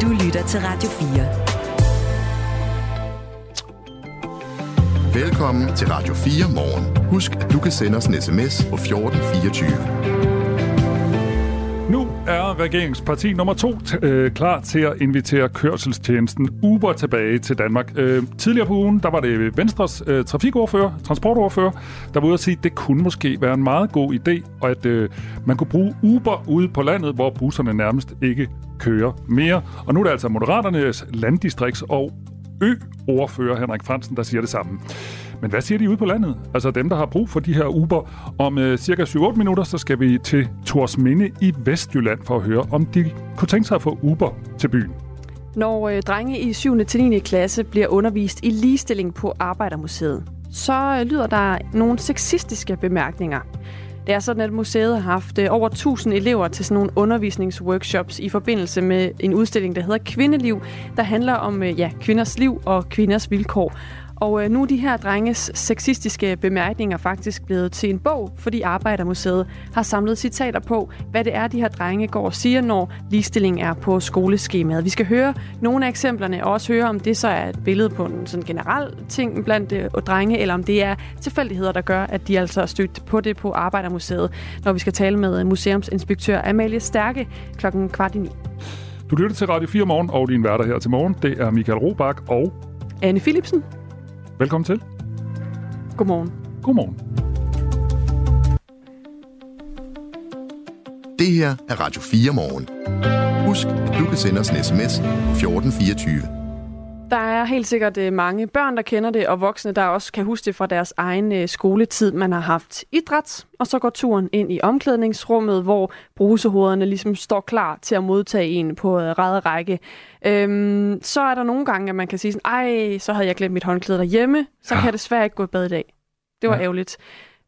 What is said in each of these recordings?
Du lytter til Radio 4. Velkommen til Radio 4 morgen. Husk, at du kan sende os en sms på 1424. Regeringsparti nummer to t- øh, klar til at invitere kørselstjenesten Uber tilbage til Danmark. Øh, tidligere på ugen, der var det Venstres øh, trafikordfører, transportordfører, der var ude at sige, at det kunne måske være en meget god idé, og at øh, man kunne bruge Uber ude på landet, hvor busserne nærmest ikke kører mere. Og nu er det altså Moderaternes landdistrikts- og ø-ordfører Henrik Fransen, der siger det samme. Men hvad siger de ude på landet? Altså dem, der har brug for de her Uber. Om øh, cirka 7-8 minutter, så skal vi til Torsminde i Vestjylland for at høre, om de kunne tænke sig at få Uber til byen. Når øh, drenge i 7. til 9. klasse bliver undervist i ligestilling på Arbejdermuseet, så øh, lyder der nogle sexistiske bemærkninger. Det er sådan, at museet har haft øh, over 1000 elever til sådan nogle undervisningsworkshops i forbindelse med en udstilling, der hedder Kvindeliv, der handler om øh, ja, kvinders liv og kvinders vilkår. Og øh, nu er de her drenges sexistiske bemærkninger faktisk blevet til en bog, fordi Arbejdermuseet har samlet citater på, hvad det er, de her drenge går og siger, når ligestilling er på skoleskemaet. Vi skal høre nogle af eksemplerne, og også høre, om det så er et billede på en sådan generel ting blandt øh, drenge, eller om det er tilfældigheder, der gør, at de altså er stødt på det på Arbejdermuseet, når vi skal tale med museumsinspektør Amalie Stærke klokken kvart i ni. Du lytter til Radio 4 morgen, og din værter her til morgen, det er Michael Robach og... Anne Philipsen. Velkommen til. Godmorgen. Godmorgen. Det her er Radio 4 morgen. Husk, at du kan sende os en sms 1424. Der er helt sikkert øh, mange børn, der kender det, og voksne, der også kan huske det fra deres egen øh, skoletid. Man har haft idræt, og så går turen ind i omklædningsrummet, hvor brusehovederne ligesom står klar til at modtage en på øh, ræde række. Øhm, så er der nogle gange, at man kan sige sådan, ej, så havde jeg glemt mit håndklæde derhjemme, så kan jeg desværre ikke gå i bad i dag. Det var ja. ærgerligt.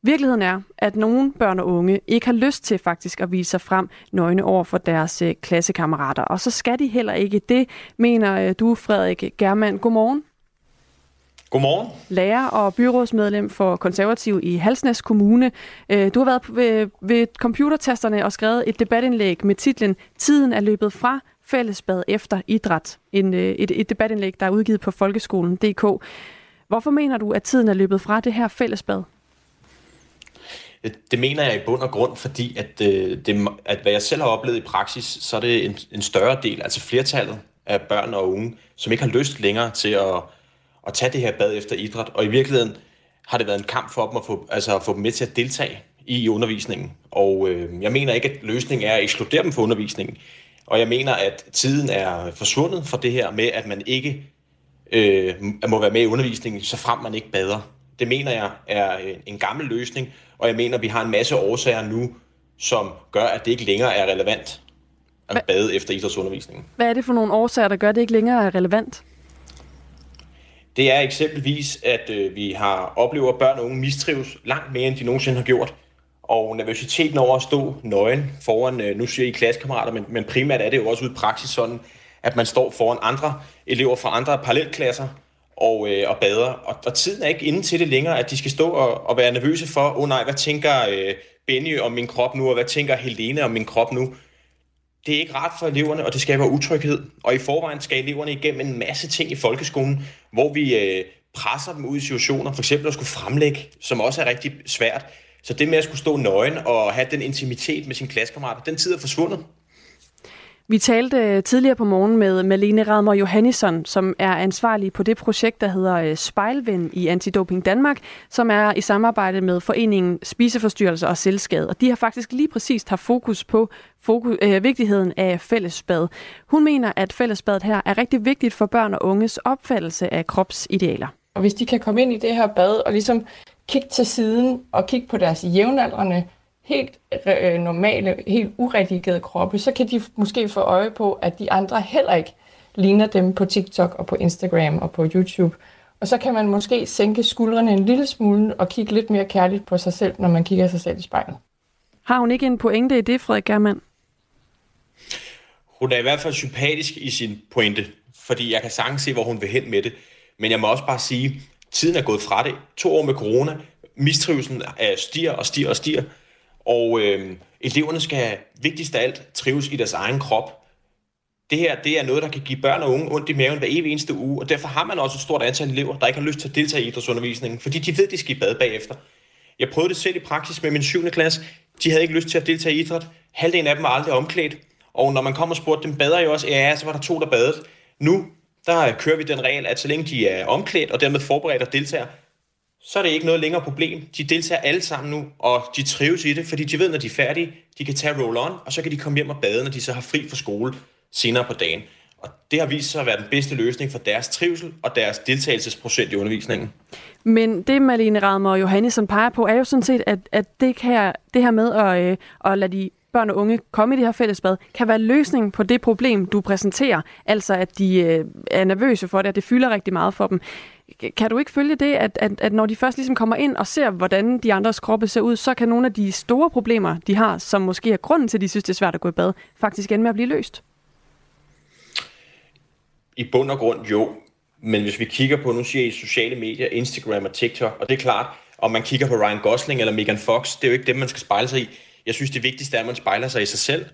Virkeligheden er, at nogle børn og unge ikke har lyst til faktisk at vise sig frem nøgne over for deres øh, klassekammerater. Og så skal de heller ikke det, mener øh, du, Frederik Germand. Godmorgen. Godmorgen. Lærer og byrådsmedlem for konservativ i Halsnæs Kommune. Øh, du har været ved, ved computertasterne og skrevet et debatindlæg med titlen Tiden er løbet fra fællesbad efter idræt. En, et, et debatindlæg, der er udgivet på folkeskolen.dk. Hvorfor mener du, at tiden er løbet fra det her fællesbad? Øh, det mener jeg i bund og grund, fordi at, øh, det, at hvad jeg selv har oplevet i praksis, så er det en, en større del, altså flertallet af børn og unge, som ikke har lyst længere til at, at tage det her bad efter idræt. Og i virkeligheden har det været en kamp for dem at få, altså at få dem med til at deltage i undervisningen. Og øh, jeg mener ikke, at løsningen er at ekskludere dem fra undervisningen. Og jeg mener, at tiden er forsvundet fra det her med, at man ikke øh, må være med i undervisningen, så frem man ikke bader. Det mener jeg er en gammel løsning, og jeg mener, at vi har en masse årsager nu, som gør, at det ikke længere er relevant at Hva? bade efter idrætsundervisningen. Hvad er det for nogle årsager, der gør, at det ikke længere er relevant? Det er eksempelvis, at øh, vi har oplevet, at børn og unge mistrives langt mere, end de nogensinde har gjort. Og nervøsiteten over at stå nøgen foran, øh, nu siger I klassekammerater, men, men primært er det jo også ud i praksis sådan, at man står foran andre elever fra andre parallelklasser, og, øh, og bader. Og, og tiden er ikke inde til det længere, at de skal stå og, og være nervøse for, åh oh, nej, hvad tænker øh, Benny om min krop nu, og hvad tænker Helene om min krop nu? Det er ikke rart for eleverne, og det skaber utryghed. Og i forvejen skal eleverne igennem en masse ting i folkeskolen, hvor vi øh, presser dem ud i situationer, for eksempel at skulle fremlægge, som også er rigtig svært. Så det med at skulle stå nøgen og have den intimitet med sin klassekammerater, den tid er forsvundet. Vi talte øh, tidligere på morgen med Malene Radmer Johannesson, som er ansvarlig på det projekt, der hedder øh, Spejlvind Spejlven i Antidoping Danmark, som er i samarbejde med foreningen Spiseforstyrrelser og Selskade. Og de har faktisk lige præcis haft fokus på fokus, øh, vigtigheden af fællesbad. Hun mener, at fællesbadet her er rigtig vigtigt for børn og unges opfattelse af kropsidealer. Og hvis de kan komme ind i det her bad og ligesom kigge til siden og kigge på deres jævnaldrende helt øh, normale, helt uredigerede kroppe, så kan de måske få øje på, at de andre heller ikke ligner dem på TikTok og på Instagram og på YouTube. Og så kan man måske sænke skuldrene en lille smule og kigge lidt mere kærligt på sig selv, når man kigger sig selv i spejlet. Har hun ikke en pointe i det, Frederik Germann? Hun er i hvert fald sympatisk i sin pointe, fordi jeg kan sagtens se, hvor hun vil hen med det. Men jeg må også bare sige, tiden er gået fra det. To år med corona, mistrivelsen er stiger og stiger og stiger. Og øh, eleverne skal vigtigst af alt trives i deres egen krop. det her det er noget, der kan give børn og unge ondt i maven hver evig eneste uge, og derfor har man også et stort antal elever, der ikke har lyst til at deltage i idrætsundervisningen, fordi de ved, de skal i bad bagefter. Jeg prøvede det selv i praksis med min 7. klasse. De havde ikke lyst til at deltage i idræt. Halvdelen af dem var aldrig omklædt. Og når man kom og spurgte dem, bader I også? Ja, så var der to, der badede. Nu, der kører vi den regel, at så længe de er omklædt og dermed forberedt og deltager, så er det ikke noget længere problem. De deltager alle sammen nu, og de trives i det, fordi de ved, når de er færdige, de kan tage roll-on, og så kan de komme hjem og bade, når de så har fri fra skole senere på dagen. Og det har vist sig at være den bedste løsning for deres trivsel og deres deltagelsesprocent i undervisningen. Men det, Malene Radmer og Johannesson peger på, er jo sådan set, at, at det, her, det her med at, øh, at lade de børn og unge komme i det her fællesbad, kan være løsningen på det problem, du præsenterer. Altså, at de øh, er nervøse for det, at det fylder rigtig meget for dem. Kan du ikke følge det, at, at, at når de først ligesom kommer ind og ser, hvordan de andres kroppe ser ud, så kan nogle af de store problemer, de har, som måske er grunden til, at de synes, det er svært at gå i bad, faktisk ende med at blive løst? I bund og grund jo, men hvis vi kigger på, nu siger I sociale medier, Instagram og TikTok, og det er klart, om man kigger på Ryan Gosling eller Megan Fox, det er jo ikke dem, man skal spejle sig i. Jeg synes, det vigtigste er, at man spejler sig i sig selv,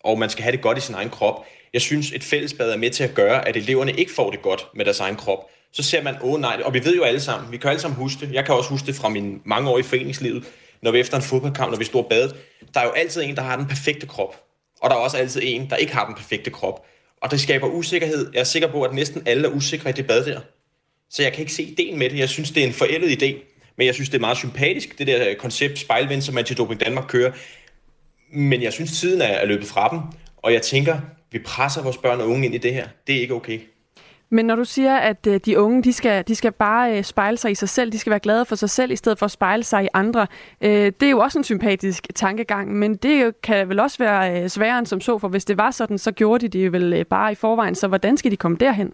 og man skal have det godt i sin egen krop. Jeg synes, et fællesbad er med til at gøre, at eleverne ikke får det godt med deres egen krop. Så ser man, åh oh, nej, og vi ved jo alle sammen, vi kan alle sammen huske det. Jeg kan også huske det fra min mange år i foreningslivet, når vi efter en fodboldkamp, når vi stod badet. Der er jo altid en, der har den perfekte krop. Og der er også altid en, der ikke har den perfekte krop. Og det skaber usikkerhed. Jeg er sikker på, at næsten alle er usikre i det bad der. Så jeg kan ikke se ideen med det. Jeg synes, det er en forældet idé. Men jeg synes, det er meget sympatisk, det der koncept spejlvind, som Antidoping Danmark kører. Men jeg synes, tiden er løbet fra dem. Og jeg tænker, vi presser vores børn og unge ind i det her. Det er ikke okay. Men når du siger, at øh, de unge, de skal, de skal bare øh, spejle sig i sig selv, de skal være glade for sig selv, i stedet for at spejle sig i andre, øh, det er jo også en sympatisk tankegang, men det kan vel også være øh, sværere end som så, for hvis det var sådan, så gjorde de det vel bare i forvejen, så hvordan skal de komme derhen?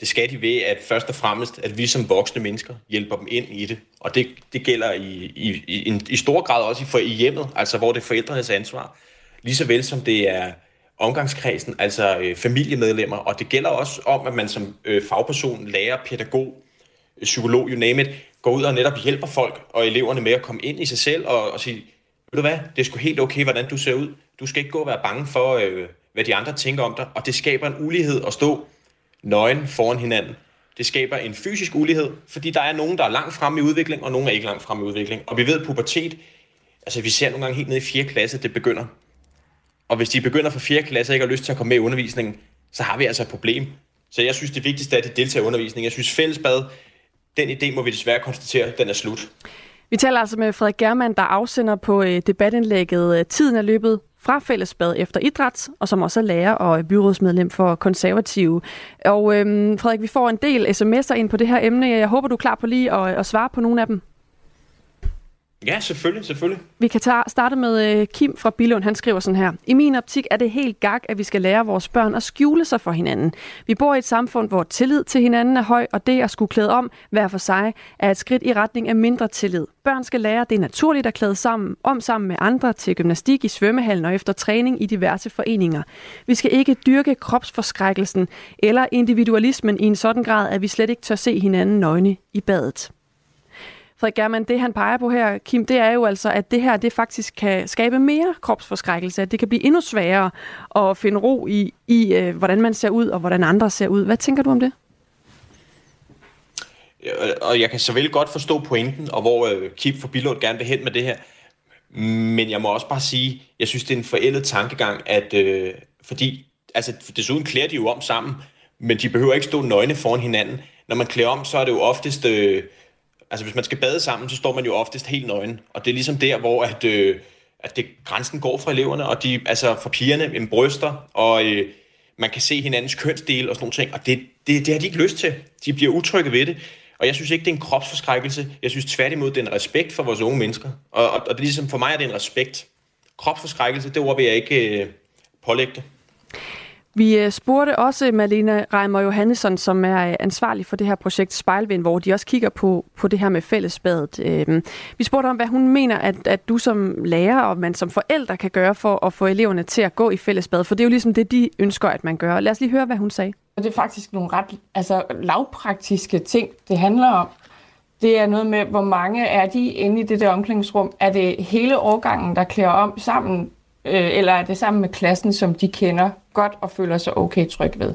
Det skal de ved, at først og fremmest, at vi som voksne mennesker hjælper dem ind i det. Og det, det gælder i, i, i, i stor grad også i, for, i hjemmet, altså hvor det er forældrenes ansvar. Lige så vel som det er omgangskredsen, altså øh, familiemedlemmer, og det gælder også om, at man som øh, fagperson, lærer, pædagog, øh, psykolog, you name it, går ud og netop hjælper folk og eleverne med at komme ind i sig selv og, og sige, ved du hvad, det er sgu helt okay, hvordan du ser ud. Du skal ikke gå og være bange for, øh, hvad de andre tænker om dig, og det skaber en ulighed at stå nøgen foran hinanden. Det skaber en fysisk ulighed, fordi der er nogen, der er langt fremme i udvikling, og nogen er ikke langt fremme i udvikling. Og vi ved, at pubertet, altså vi ser nogle gange helt ned i 4. klasse, det begynder. Og hvis de begynder fra 4. klasse og ikke har lyst til at komme med i undervisningen, så har vi altså et problem. Så jeg synes, det vigtigste er, at de deltager i undervisningen. Jeg synes, fællesbad, den idé må vi desværre konstatere, den er slut. Vi taler altså med Frederik Germann, der afsender på øh, debatindlægget øh, Tiden er løbet fra Fællesbad efter idræt, og som også er lærer og byrådsmedlem for konservative. Og øhm, Frederik, vi får en del sms'er ind på det her emne. Jeg håber, du er klar på lige at, at svare på nogle af dem. Ja, selvfølgelig, selvfølgelig. Vi kan tage, starte med øh, Kim fra Billund. Han skriver sådan her. I min optik er det helt gak, at vi skal lære vores børn at skjule sig for hinanden. Vi bor i et samfund, hvor tillid til hinanden er høj, og det at skulle klæde om hver for sig er et skridt i retning af mindre tillid. Børn skal lære, at det er naturligt at klæde sammen, om sammen med andre til gymnastik i svømmehallen og efter træning i diverse foreninger. Vi skal ikke dyrke kropsforskrækkelsen eller individualismen i en sådan grad, at vi slet ikke tør se hinanden nøgne i badet. Frederik German, det han peger på her, Kim, det er jo altså, at det her det faktisk kan skabe mere kropsforskrækkelse, at det kan blive endnu sværere at finde ro i, i øh, hvordan man ser ud og hvordan andre ser ud. Hvad tænker du om det? Og jeg kan så vel godt forstå pointen, og hvor øh, Kim for Bilund gerne vil hen med det her. Men jeg må også bare sige, jeg synes, det er en forældet tankegang, at øh, fordi, altså desuden klæder de jo om sammen, men de behøver ikke stå nøgne foran hinanden. Når man klæder om, så er det jo oftest øh, altså hvis man skal bade sammen, så står man jo oftest helt nøgen. Og det er ligesom der, hvor at, øh, at det, grænsen går fra eleverne, og de, altså fra pigerne, en bryster, og øh, man kan se hinandens kønsdele og sådan nogle ting, og det, det, det har de ikke lyst til. De bliver utrygge ved det. Og jeg synes ikke, det er en kropsforskrækkelse. Jeg synes tværtimod, det er en respekt for vores unge mennesker. Og, og, og det er ligesom, for mig er det en respekt. Kropsforskrækkelse, det ord vil jeg ikke øh, pålægge det. Vi øh, spurgte også Malene Reimer Johannesson, som er øh, ansvarlig for det her projekt Spejlvind, hvor de også kigger på, på det her med fællesbadet. Øhm, vi spurgte om, hvad hun mener, at, at du som lærer og man som forældre kan gøre for at få eleverne til at gå i fællesbad, for det er jo ligesom det, de ønsker, at man gør. Lad os lige høre, hvad hun sagde. Det er faktisk nogle ret altså, lavpraktiske ting, det handler om. Det er noget med, hvor mange er de inde i det der omklædningsrum. Er det hele årgangen, der klæder om sammen øh, eller er det sammen med klassen, som de kender godt og føler sig okay tryg ved?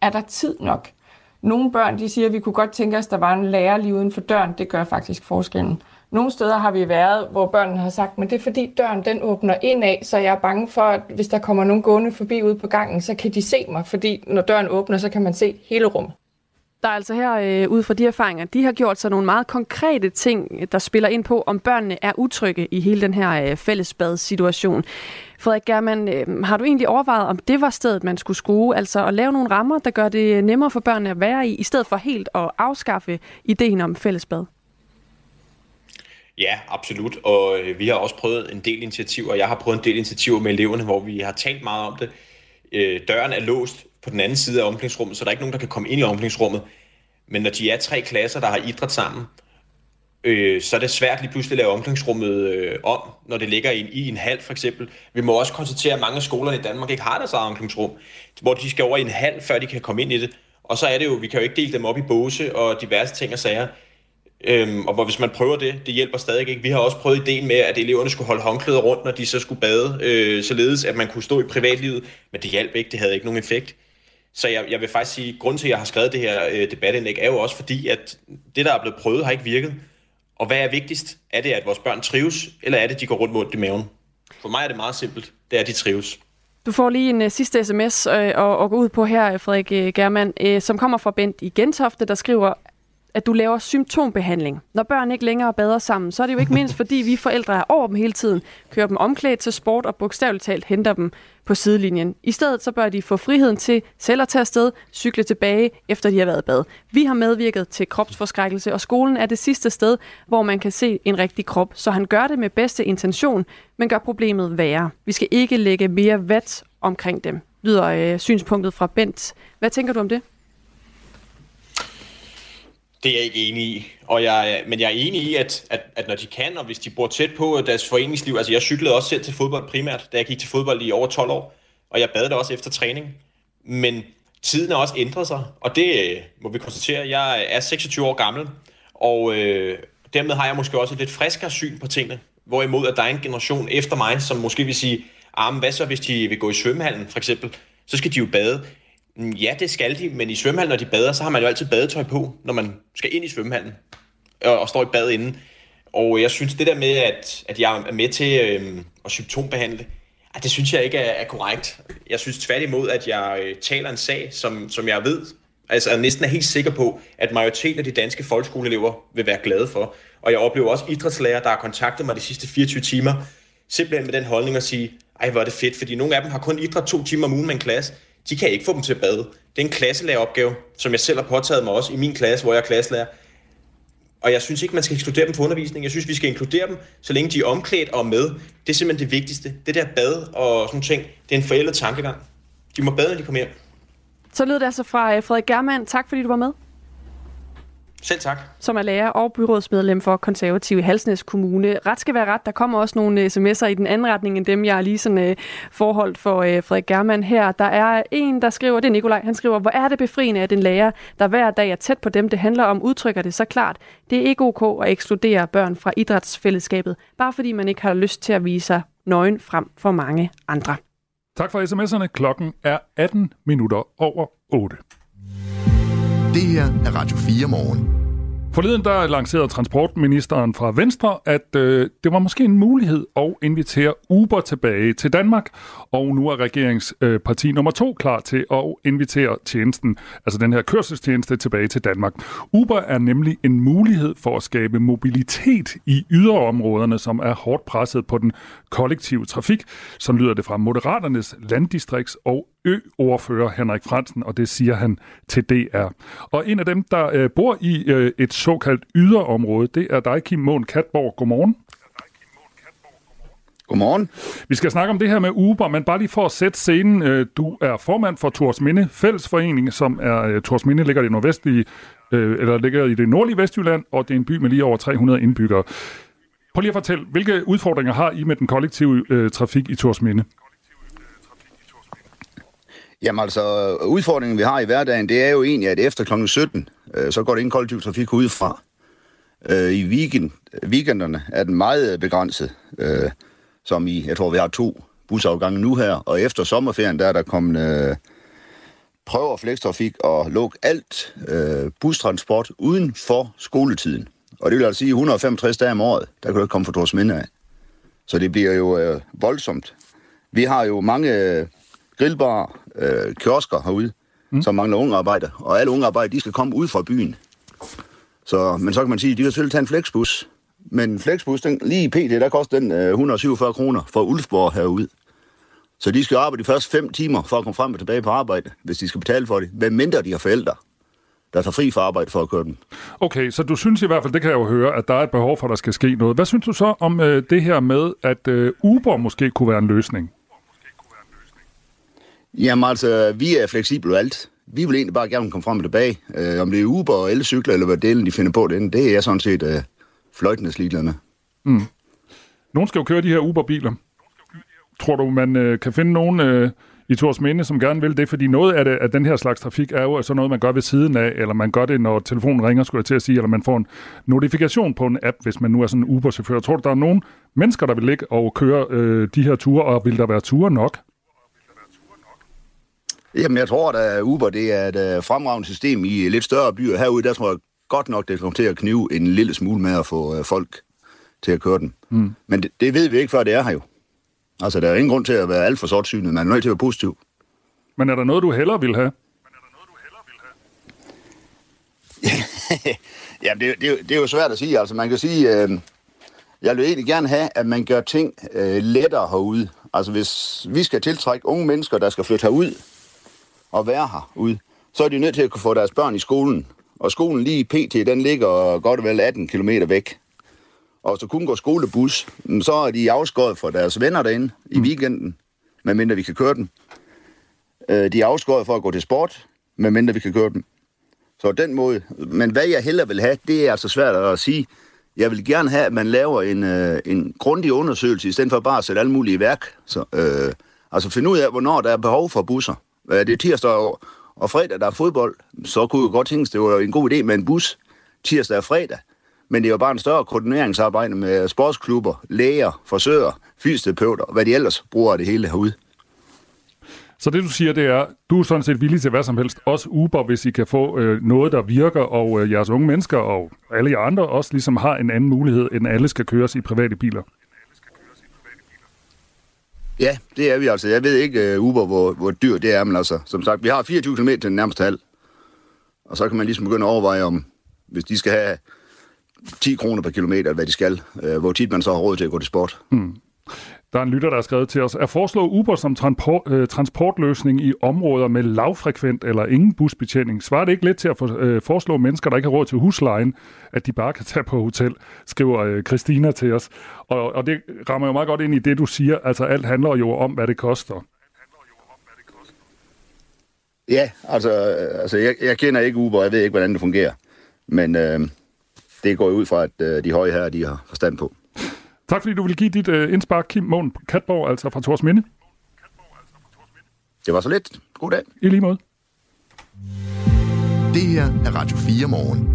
Er der tid nok? Nogle børn de siger, at vi kunne godt tænke os, at der var en lærer lige uden for døren. Det gør faktisk forskellen. Nogle steder har vi været, hvor børnene har sagt, men det er fordi døren den åbner ind af, så jeg er bange for, at hvis der kommer nogen gående forbi ude på gangen, så kan de se mig, fordi når døren åbner, så kan man se hele rummet. Der er altså her, øh, ud fra de erfaringer, de har gjort sig nogle meget konkrete ting, der spiller ind på, om børnene er utrygge i hele den her øh, fællesbadssituation. Frederik German, øh, har du egentlig overvejet, om det var stedet, man skulle skrue, altså at lave nogle rammer, der gør det nemmere for børnene at være i, i stedet for helt at afskaffe ideen om fællesbad? Ja, absolut. Og øh, vi har også prøvet en del initiativer. Jeg har prøvet en del initiativer med eleverne, hvor vi har talt meget om det. Øh, døren er låst på den anden side af omklædningsrummet, så der er ikke nogen, der kan komme ind i omklædningsrummet. Men når de er tre klasser, der har idræt sammen, øh, så er det svært lige pludselig at lave omklædningsrummet øh, om, når det ligger i en, i en halv for eksempel. Vi må også konstatere, at mange af skolerne i Danmark ikke har deres eget omklædningsrum, hvor de skal over i en halv, før de kan komme ind i det. Og så er det jo, vi kan jo ikke dele dem op i båse og diverse ting og sager. Øhm, og hvor hvis man prøver det, det hjælper stadig ikke. Vi har også prøvet ideen med, at eleverne skulle holde håndklæder rundt, når de så skulle bade, øh, således at man kunne stå i privatlivet, men det hjalp ikke, det havde ikke nogen effekt. Så jeg, jeg vil faktisk sige, at grund til, at jeg har skrevet det her øh, debatindlæg, er jo også fordi, at det, der er blevet prøvet, har ikke virket. Og hvad er vigtigst? Er det, at vores børn trives, eller er det, at de går rundt mod i maven? For mig er det meget simpelt. Det er, at de trives. Du får lige en uh, sidste sms uh, og, og gå ud på her, Frederik øh, uh, German, uh, som kommer fra Bent i Gentofte, der skriver, at du laver symptombehandling. Når børn ikke længere bader sammen, så er det jo ikke mindst, fordi vi forældre er over dem hele tiden, kører dem omklædt til sport og bogstaveligt talt henter dem på sidelinjen. I stedet så bør de få friheden til selv at tage afsted, cykle tilbage, efter de har været bad. Vi har medvirket til kropsforskrækkelse, og skolen er det sidste sted, hvor man kan se en rigtig krop. Så han gør det med bedste intention, men gør problemet værre. Vi skal ikke lægge mere vat omkring dem, lyder øh, synspunktet fra Bent. Hvad tænker du om det? Det er jeg ikke enig i. Og jeg, men jeg er enig i, at, at, at når de kan, og hvis de bor tæt på deres foreningsliv, altså jeg cyklede også selv til fodbold primært, da jeg gik til fodbold i over 12 år, og jeg badede også efter træning. Men tiden har også ændret sig, og det øh, må vi konstatere. Jeg er 26 år gammel, og øh, dermed har jeg måske også et lidt friskere syn på tingene. Hvorimod, at der er en generation efter mig, som måske vil sige, ah, hvad så hvis de vil gå i svømmehallen, for eksempel, så skal de jo bade. Mm, ja, det skal de, men i svømmehallen, når de bader, så har man jo altid badetøj på, når man skal ind i svømmehallen og, og står i bad inden. Og jeg synes, det der med, at, at jeg er med til øh, at symptombehandle, at det synes jeg ikke er, er korrekt. Jeg synes tværtimod, at jeg øh, taler en sag, som, som jeg ved, altså jeg næsten er helt sikker på, at majoriteten af de danske folkeskoleelever vil være glade for. Og jeg oplever også idrætslærer, der har kontaktet mig de sidste 24 timer, simpelthen med den holdning at sige, ej hvor er det fedt, fordi nogle af dem har kun idræt to timer om ugen med en klasse, de kan ikke få dem til at bade. Det er en klasselæreropgave, som jeg selv har påtaget mig også i min klasse, hvor jeg er klasselærer. Og jeg synes ikke, man skal ekskludere dem fra undervisning. Jeg synes, vi skal inkludere dem, så længe de er omklædt og med. Det er simpelthen det vigtigste. Det der bad og sådan ting, det er en forældet tankegang. De må bade, når de kommer hjem. Så lyder det altså fra øh, Frederik Germann. Tak fordi du var med. Selv tak. Som er lærer og byrådsmedlem for konservativ i Halsnæs Kommune. Ret skal være ret. Der kommer også nogle sms'er i den anden retning, end dem, jeg har lige sådan uh, forholdt for uh, Frederik Germann her. Der er en, der skriver, det er Nikolaj, han skriver, hvor er det befriende, at en lærer, der hver dag er tæt på dem, det handler om, udtrykker det så klart. Det er ikke ok at ekskludere børn fra idrætsfællesskabet, bare fordi man ikke har lyst til at vise sig nøgen frem for mange andre. Tak for sms'erne. Klokken er 18 minutter over 8. Det her er Radio 4 morgen. Forleden der lancerede transportministeren fra Venstre, at øh, det var måske en mulighed at invitere Uber tilbage til Danmark. Og nu er regeringsparti øh, nummer to klar til at invitere tjenesten, altså den her kørselstjeneste, tilbage til Danmark. Uber er nemlig en mulighed for at skabe mobilitet i yderområderne, som er hårdt presset på den kollektive trafik, som lyder det fra Moderaternes landdistrikts- og ø-ordfører Henrik Fransen, og det siger han til DR. Og en af dem, der øh, bor i øh, et såkaldt yderområde, det er dig, Kim Mån Katborg. Godmorgen. Godmorgen. Vi skal snakke om det her med Uber, men bare lige for at sætte scenen. Øh, du er formand for Torsminde Fællesforening, som er, øh, Torsminde ligger i det nordvestlige, øh, eller ligger i det nordlige Vestjylland, og det er en by med lige over 300 indbyggere. Prøv lige at fortælle, hvilke udfordringer har I med den kollektive øh, trafik i Torsminde? Jamen altså, udfordringen vi har i hverdagen, det er jo egentlig, at efter kl. 17, øh, så går det ingen kollektiv trafik udefra. Øh, I weekend, weekenderne er den meget begrænset, øh, som i, jeg tror, vi har to busafgange nu her, og efter sommerferien, der er der kommet øh, prøver flekstrafik og lukke alt øh, bustransport uden for skoletiden. Og det vil altså sige, 165 dage om året, der kan du ikke komme for Torsminde af. Så det bliver jo øh, voldsomt. Vi har jo mange øh, grillbarer, øh, kiosker herude, mm. som mangler unge arbejder. Og alle unge arbejder, de skal komme ud fra byen. Så, men så kan man sige, at de kan selvfølgelig tage en flexbus. Men flexbus, den, lige i PT, der koster den øh, 147 kroner fra Ulfborg herude. Så de skal arbejde de første fem timer for at komme frem og tilbage på arbejde, hvis de skal betale for det. Hvem mindre de har forældre, der tager fri for arbejde for at køre den. Okay, så du synes i hvert fald, det kan jeg jo høre, at der er et behov for, at der skal ske noget. Hvad synes du så om øh, det her med, at øh, Uber måske kunne være en løsning? Jamen altså, vi er fleksible alt. Vi vil egentlig bare gerne komme frem og tilbage. Øh, om det er Uber og elcykler, eller hvad delen de finder på den, det er jeg sådan set øh, fløjtende ligeglad med. Mm. Nogen skal jo køre de her Uber-biler. Tror du, man øh, kan finde nogen øh, i Tors Minde, som gerne vil det? Fordi noget af, det, af den her slags trafik er jo sådan noget, man gør ved siden af, eller man gør det, når telefonen ringer, skulle jeg til at sige, eller man får en notifikation på en app, hvis man nu er sådan en Uber-chauffør. Tror du, der er nogen mennesker, der vil ligge og køre øh, de her ture, og vil der være ture nok? Jamen, jeg tror, at Uber det er et uh, fremragende system i lidt større byer. Herude, der tror jeg godt nok, det kommer til at knive en lille smule med at få uh, folk til at køre den. Mm. Men det, det ved vi ikke, før det er her jo. Altså, der er ingen grund til at være alt for sortsynet. Man er nødt til at være positiv. Men er der noget, du hellere vil have? ja, det, det, det er jo svært at sige. Altså, man kan sige, øh, jeg vil egentlig gerne have, at man gør ting øh, lettere herude. Altså, hvis vi skal tiltrække unge mennesker, der skal flytte herud og være herude, så er de nødt til at kunne få deres børn i skolen. Og skolen lige pt, den ligger godt og vel 18 km væk og så kun går skolebus, så er de afskåret fra deres venner derinde mm. i weekenden, medmindre vi kan køre den. Øh, de er afskåret for at gå til sport, medmindre vi kan køre dem. Så den måde. Men hvad jeg hellere vil have, det er altså svært at sige. Jeg vil gerne have, at man laver en, øh, en grundig undersøgelse, i stedet for bare at sætte alle mulige værk. Så, øh, altså finde ud af, hvornår der er behov for busser. Øh, det er tirsdag og, og fredag, der er fodbold. Så kunne jeg godt tænke, det var en god idé med en bus tirsdag og fredag. Men det er jo bare en større koordineringsarbejde med sportsklubber, læger, forsøger, fysioterapeuter, hvad de ellers bruger det hele herude. Så det du siger, det er, du er sådan set villig til hvad som helst, også Uber, hvis I kan få øh, noget, der virker, og øh, jeres unge mennesker og alle jer andre også ligesom har en anden mulighed, end alle skal køres i private biler. Ja, det er vi altså. Jeg ved ikke, uh, Uber, hvor, hvor dyr det er, men altså, som sagt, vi har 24 km til den nærmeste halv. Og så kan man ligesom begynde at overveje, om hvis de skal have 10 kroner per kilometer, hvad de skal, øh, hvor tit man så har råd til at gå til sport. Mm. Der er en lytter, der har skrevet til os, at foreslå Uber som transport, øh, transportløsning i områder med lavfrekvent eller ingen busbetjening. Svarer det ikke lidt til at for, øh, foreslå mennesker, der ikke har råd til huslejen, at de bare kan tage på hotel, skriver øh, Christina til os. Og, og det rammer jo meget godt ind i det, du siger. Altså alt handler jo om, hvad det koster. Ja, altså, øh, altså jeg, jeg kender ikke Uber, jeg ved ikke, hvordan det fungerer. Men øh, det går ud fra, at øh, de høje her, de har forstand på. Tak fordi du vil give dit øh, indspark, Kim Mån Katborg, altså fra Tors Minde. Det var så lidt. God dag. I lige måde. Det her er Radio 4 morgen.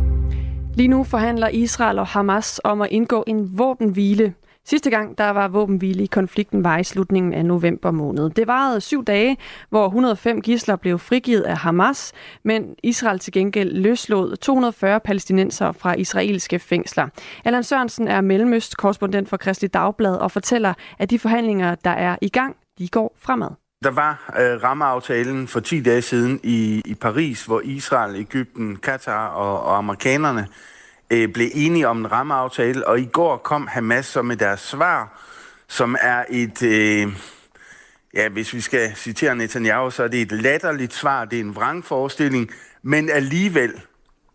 Lige nu forhandler Israel og Hamas om at indgå en våbenhvile. Sidste gang, der var våbenhvile i konflikten, var i slutningen af november måned. Det varede syv dage, hvor 105 gisler blev frigivet af Hamas, men Israel til gengæld løslod 240 palæstinenser fra israelske fængsler. Allan Sørensen er Mellemøst-korrespondent for Kristelig Dagblad og fortæller, at de forhandlinger, der er i gang, de går fremad. Der var øh, rammeaftalen for 10 dage siden i, i Paris, hvor Israel, Ægypten, Katar og, og amerikanerne øh, blev enige om en rammeaftale, og i går kom Hamas så med deres svar, som er et, øh, ja, hvis vi skal citere Netanyahu, så er det et latterligt svar, det er en vrangforestilling, men alligevel,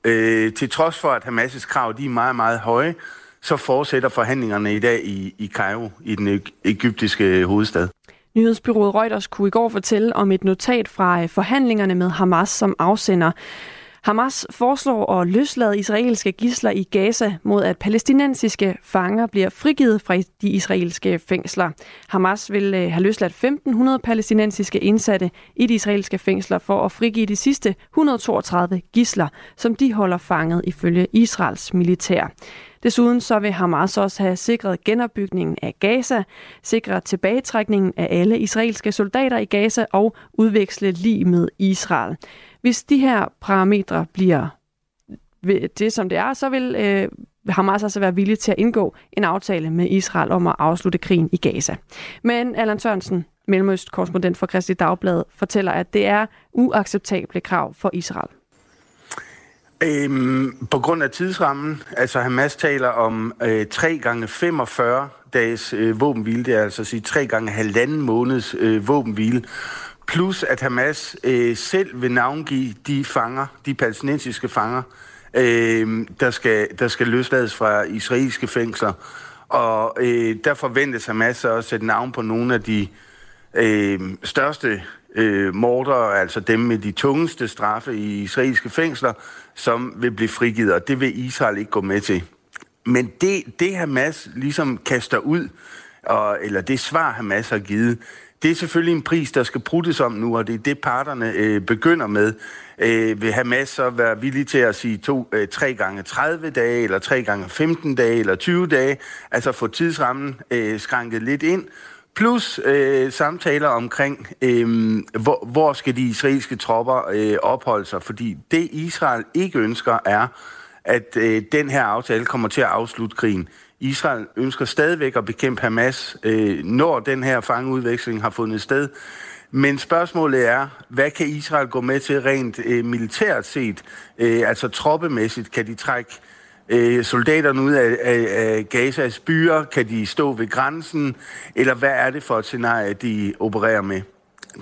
øh, til trods for, at Hamas' krav de er meget, meget høje, så fortsætter forhandlingerne i dag i, i Cairo, i den egyptiske hovedstad. Nyhedsbyrået Reuters kunne i går fortælle om et notat fra øh, forhandlingerne med Hamas som afsender. Hamas foreslår at løslade israelske gisler i Gaza mod at palæstinensiske fanger bliver frigivet fra de israelske fængsler. Hamas vil øh, have løsladt 1500 palæstinensiske indsatte i de israelske fængsler for at frigive de sidste 132 gisler, som de holder fanget ifølge Israels militær. Desuden så vil Hamas også have sikret genopbygningen af Gaza, sikret tilbagetrækningen af alle israelske soldater i Gaza og udveksle lige med Israel. Hvis de her parametre bliver det, som det er, så vil øh, Hamas altså være villig til at indgå en aftale med Israel om at afslutte krigen i Gaza. Men Allan Sørensen, Mellemøst-korrespondent for Kristelig Dagblad, fortæller, at det er uacceptable krav for Israel. Øhm, på grund af tidsrammen, altså Hamas taler om øh, 3 gange 45 dages øh, våbenhvile, det er altså at sige 3 gange halvanden måneds øh, våbenhvile, plus at Hamas øh, selv vil navngive de fanger, de palæstinensiske fanger, øh, der, skal, der skal løslades fra israelske fængsler. Og øh, der forventes Hamas også at sætte navn på nogle af de øh, største øh, morder, altså dem med de tungeste straffe i israelske fængsler, som vil blive frigivet, og det vil Israel ikke gå med til. Men det, det Hamas ligesom kaster ud, og, eller det svar Hamas har givet, det er selvfølgelig en pris, der skal pruttes om nu, og det er det, parterne øh, begynder med. Øh, vil Hamas så være villig til at sige to, øh, 3 gange 30 dage, eller 3 gange 15 dage, eller 20 dage, altså få tidsrammen øh, skranket lidt ind, Plus øh, samtaler omkring, øh, hvor, hvor skal de israelske tropper øh, opholde sig. Fordi det Israel ikke ønsker er, at øh, den her aftale kommer til at afslutte krigen. Israel ønsker stadigvæk at bekæmpe Hamas, øh, når den her fangeudveksling har fundet sted. Men spørgsmålet er, hvad kan Israel gå med til rent øh, militært set? Øh, altså troppemæssigt, kan de trække øh, soldaterne ud af, af, af Gazas byer? Kan de stå ved grænsen? Eller hvad er det for et scenarie, de opererer med?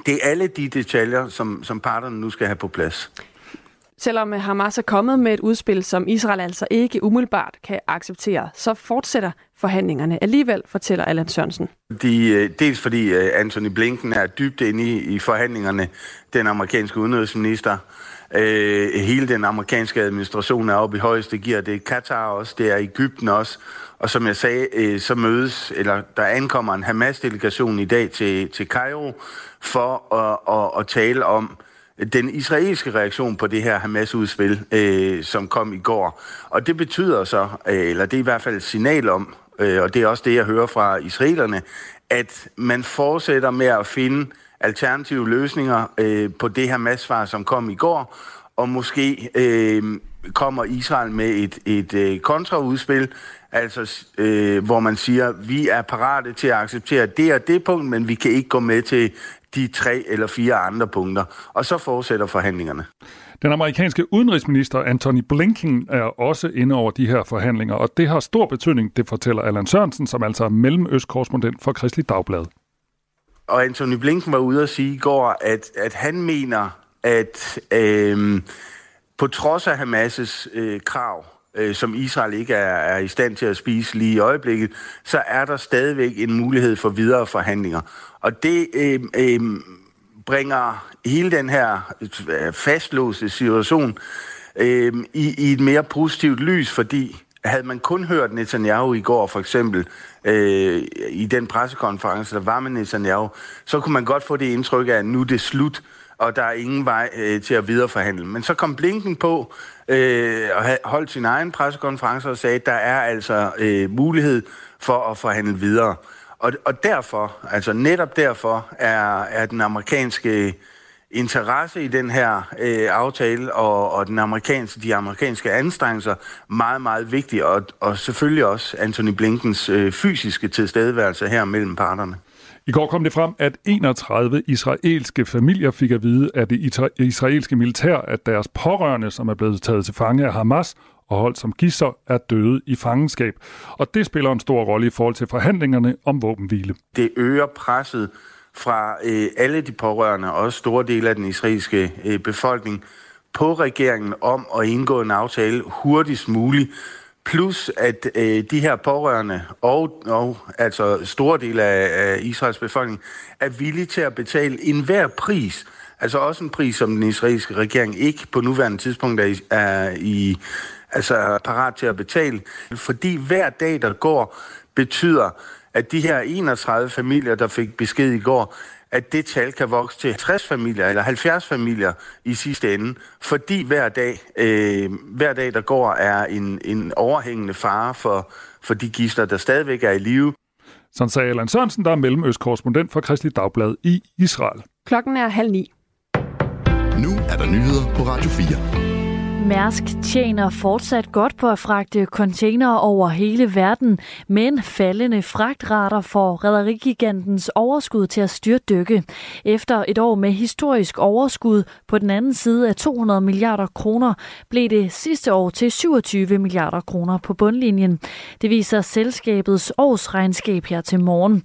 Det er alle de detaljer, som, som parterne nu skal have på plads. Selvom øh, Hamas er kommet med et udspil, som Israel altså ikke umiddelbart kan acceptere, så fortsætter forhandlingerne alligevel, fortæller Allan Sørensen. De, øh, dels fordi øh, Anthony Blinken er dybt inde i, i forhandlingerne, den amerikanske udenrigsminister, Øh, hele den amerikanske administration er oppe i højeste gear. Det er Katar også, det er Ægypten også. Og som jeg sagde, øh, så mødes, eller der ankommer en Hamas-delegation i dag til, til Cairo for at, at, at tale om den israelske reaktion på det her Hamas-udspil, øh, som kom i går. Og det betyder så, øh, eller det er i hvert fald et signal om, øh, og det er også det, jeg hører fra israelerne, at man fortsætter med at finde alternative løsninger øh, på det her massvar, som kom i går, og måske øh, kommer Israel med et, et øh, kontraudspil, altså øh, hvor man siger, vi er parate til at acceptere det og det punkt, men vi kan ikke gå med til de tre eller fire andre punkter. Og så fortsætter forhandlingerne. Den amerikanske udenrigsminister Anthony Blinken er også inde over de her forhandlinger, og det har stor betydning, det fortæller Allan Sørensen, som altså er mellemøstkorrespondent for Kristelig Dagblad. Og Anthony Blinken var ude at sige i går, at, at han mener, at øh, på trods af Hamas' øh, krav, øh, som Israel ikke er, er i stand til at spise lige i øjeblikket, så er der stadigvæk en mulighed for videre forhandlinger. Og det øh, øh, bringer hele den her øh, fastlåste situation øh, i, i et mere positivt lys, fordi havde man kun hørt Netanyahu i går, for eksempel, øh, i den pressekonference, der var med Netanyahu, så kunne man godt få det indtryk af, at nu er det slut, og der er ingen vej øh, til at videreforhandle. Men så kom Blinken på øh, og holdt sin egen pressekonference og sagde, at der er altså øh, mulighed for at forhandle videre. Og, og derfor, altså netop derfor, er, er den amerikanske interesse i den her øh, aftale og, og den amerikanske, de amerikanske anstrengelser meget, meget vigtige, og, og selvfølgelig også Anthony Blinkens øh, fysiske tilstedeværelse her mellem parterne. I går kom det frem, at 31 israelske familier fik at vide af det israelske militær, at deres pårørende, som er blevet taget til fange af Hamas og holdt som gisser, er døde i fangenskab. Og det spiller en stor rolle i forhold til forhandlingerne om våbenhvile. Det øger presset fra øh, alle de pårørende, og også store dele af den israelske øh, befolkning, på regeringen om at indgå en aftale hurtigst muligt, plus at øh, de her pårørende og, og altså store dele af, af Israels befolkning er villige til at betale enhver pris, Altså også en pris, som den israelske regering ikke på nuværende tidspunkt er i, er i altså parat til at betale. Fordi hver dag, der går, betyder, at de her 31 familier, der fik besked i går, at det tal kan vokse til 60 familier eller 70 familier i sidste ende, fordi hver dag, øh, hver dag der går, er en, en overhængende fare for, for de gister, der stadigvæk er i live. Sådan sagde Allan Sørensen, der er mellemøstkorrespondent for Kristelig Dagblad i Israel. Klokken er halv ni. Nu er der nyheder på Radio 4. Mærsk tjener fortsat godt på at fragte containere over hele verden, men faldende fragtrater får rædderigigantens overskud til at styrtdykke. Efter et år med historisk overskud på den anden side af 200 milliarder kroner, blev det sidste år til 27 milliarder kroner på bundlinjen. Det viser selskabets årsregnskab her til morgen.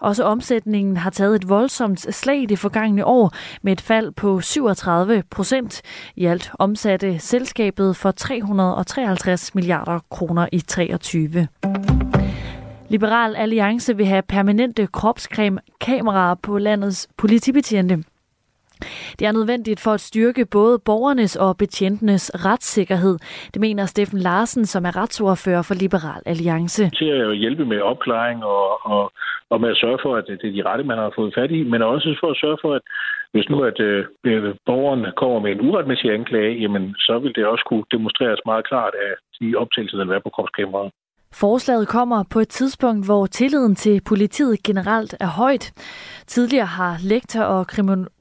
Også omsætningen har taget et voldsomt slag det forgangne år med et fald på 37 procent. I alt omsatte selskabet for 353 milliarder kroner i 23. Liberal Alliance vil have permanente kropskameraer på landets politibetjente. Det er nødvendigt for at styrke både borgernes og betjentenes retssikkerhed. Det mener Steffen Larsen, som er retsordfører for Liberal Alliance. Til at hjælpe med opklaring og, og, og med at sørge for, at det er de rette, man har fået fat i, men også for at sørge for, at hvis nu at øh, øh borgeren kommer med en uretmæssig anklage, jamen så vil det også kunne demonstreres meget klart af de optagelser, der er på kropskameraet. Forslaget kommer på et tidspunkt, hvor tilliden til politiet generelt er højt. Tidligere har lektor og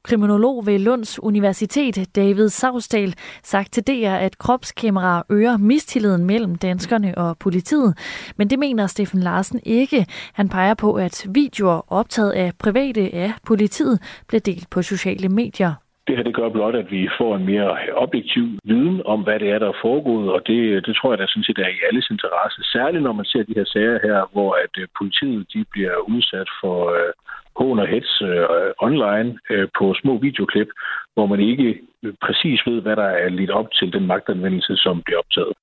kriminolog ved Lunds Universitet, David Savsdal, sagt til DR, at kropskameraer øger mistilliden mellem danskerne og politiet. Men det mener Steffen Larsen ikke. Han peger på, at videoer optaget af private af politiet bliver delt på sociale medier. Det her det gør blot, at vi får en mere objektiv viden om, hvad det er, der er foregået, og det, det tror jeg, der sådan set er i alles interesse. Særligt når man ser de her sager her, hvor at øh, politiet de bliver udsat for øh, hån og hets øh, online øh, på små videoklip, hvor man ikke præcis ved, hvad der er lidt op til den magtanvendelse, som bliver optaget.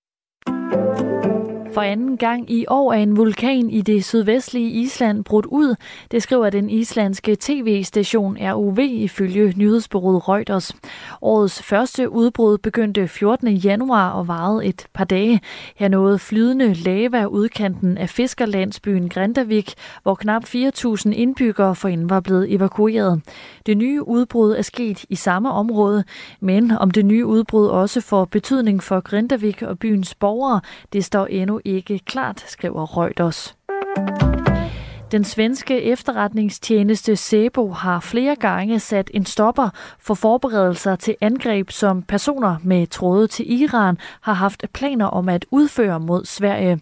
For anden gang i år er en vulkan i det sydvestlige Island brudt ud. Det skriver den islandske tv-station ROV ifølge nyhedsbureauet Reuters. Årets første udbrud begyndte 14. januar og varede et par dage. Her nåede flydende lava udkanten af fiskerlandsbyen Grindavik, hvor knap 4.000 indbyggere forinden var blevet evakueret. Det nye udbrud er sket i samme område, men om det nye udbrud også får betydning for Grindavik og byens borgere, det står endnu ikke klart, skriver Reuters. Den svenske efterretningstjeneste SEBO har flere gange sat en stopper for forberedelser til angreb, som personer med tråde til Iran har haft planer om at udføre mod Sverige.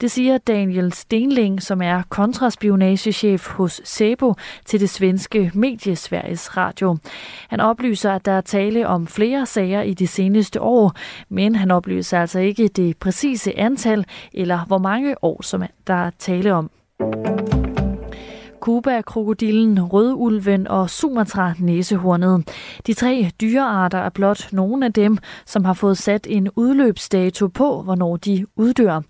Det siger Daniel Stenling, som er kontraspionagechef hos SEBO til det svenske medie Sveriges Radio. Han oplyser, at der er tale om flere sager i de seneste år, men han oplyser altså ikke det præcise antal eller hvor mange år, som der er tale om. Cuba-krokodillen, rødulven og Sumatra-næsehornet. De tre dyrearter er blot nogle af dem, som har fået sat en udløbsdato på, hvornår de uddør.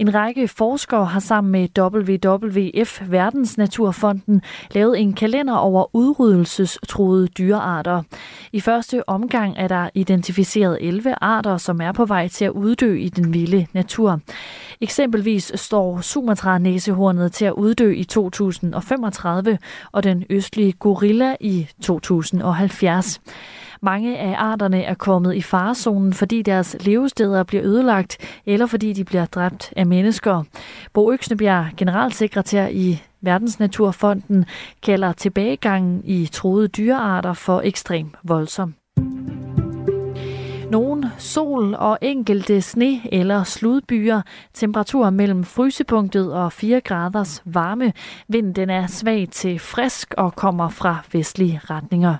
En række forskere har sammen med WWF Verdensnaturfonden lavet en kalender over udryddelsestruede dyrearter. I første omgang er der identificeret 11 arter, som er på vej til at uddø i den vilde natur. Eksempelvis står Sumatra-næsehornet til at uddø i 2035 og den østlige gorilla i 2070. Mange af arterne er kommet i farezonen, fordi deres levesteder bliver ødelagt, eller fordi de bliver dræbt af mennesker. Bo Øksnebjerg, generalsekretær i Verdensnaturfonden, kalder tilbagegangen i troede dyrearter for ekstrem voldsom. Nogen sol og enkelte sne- eller sludbyer. Temperatur mellem frysepunktet og 4 graders varme. Vinden den er svag til frisk og kommer fra vestlige retninger.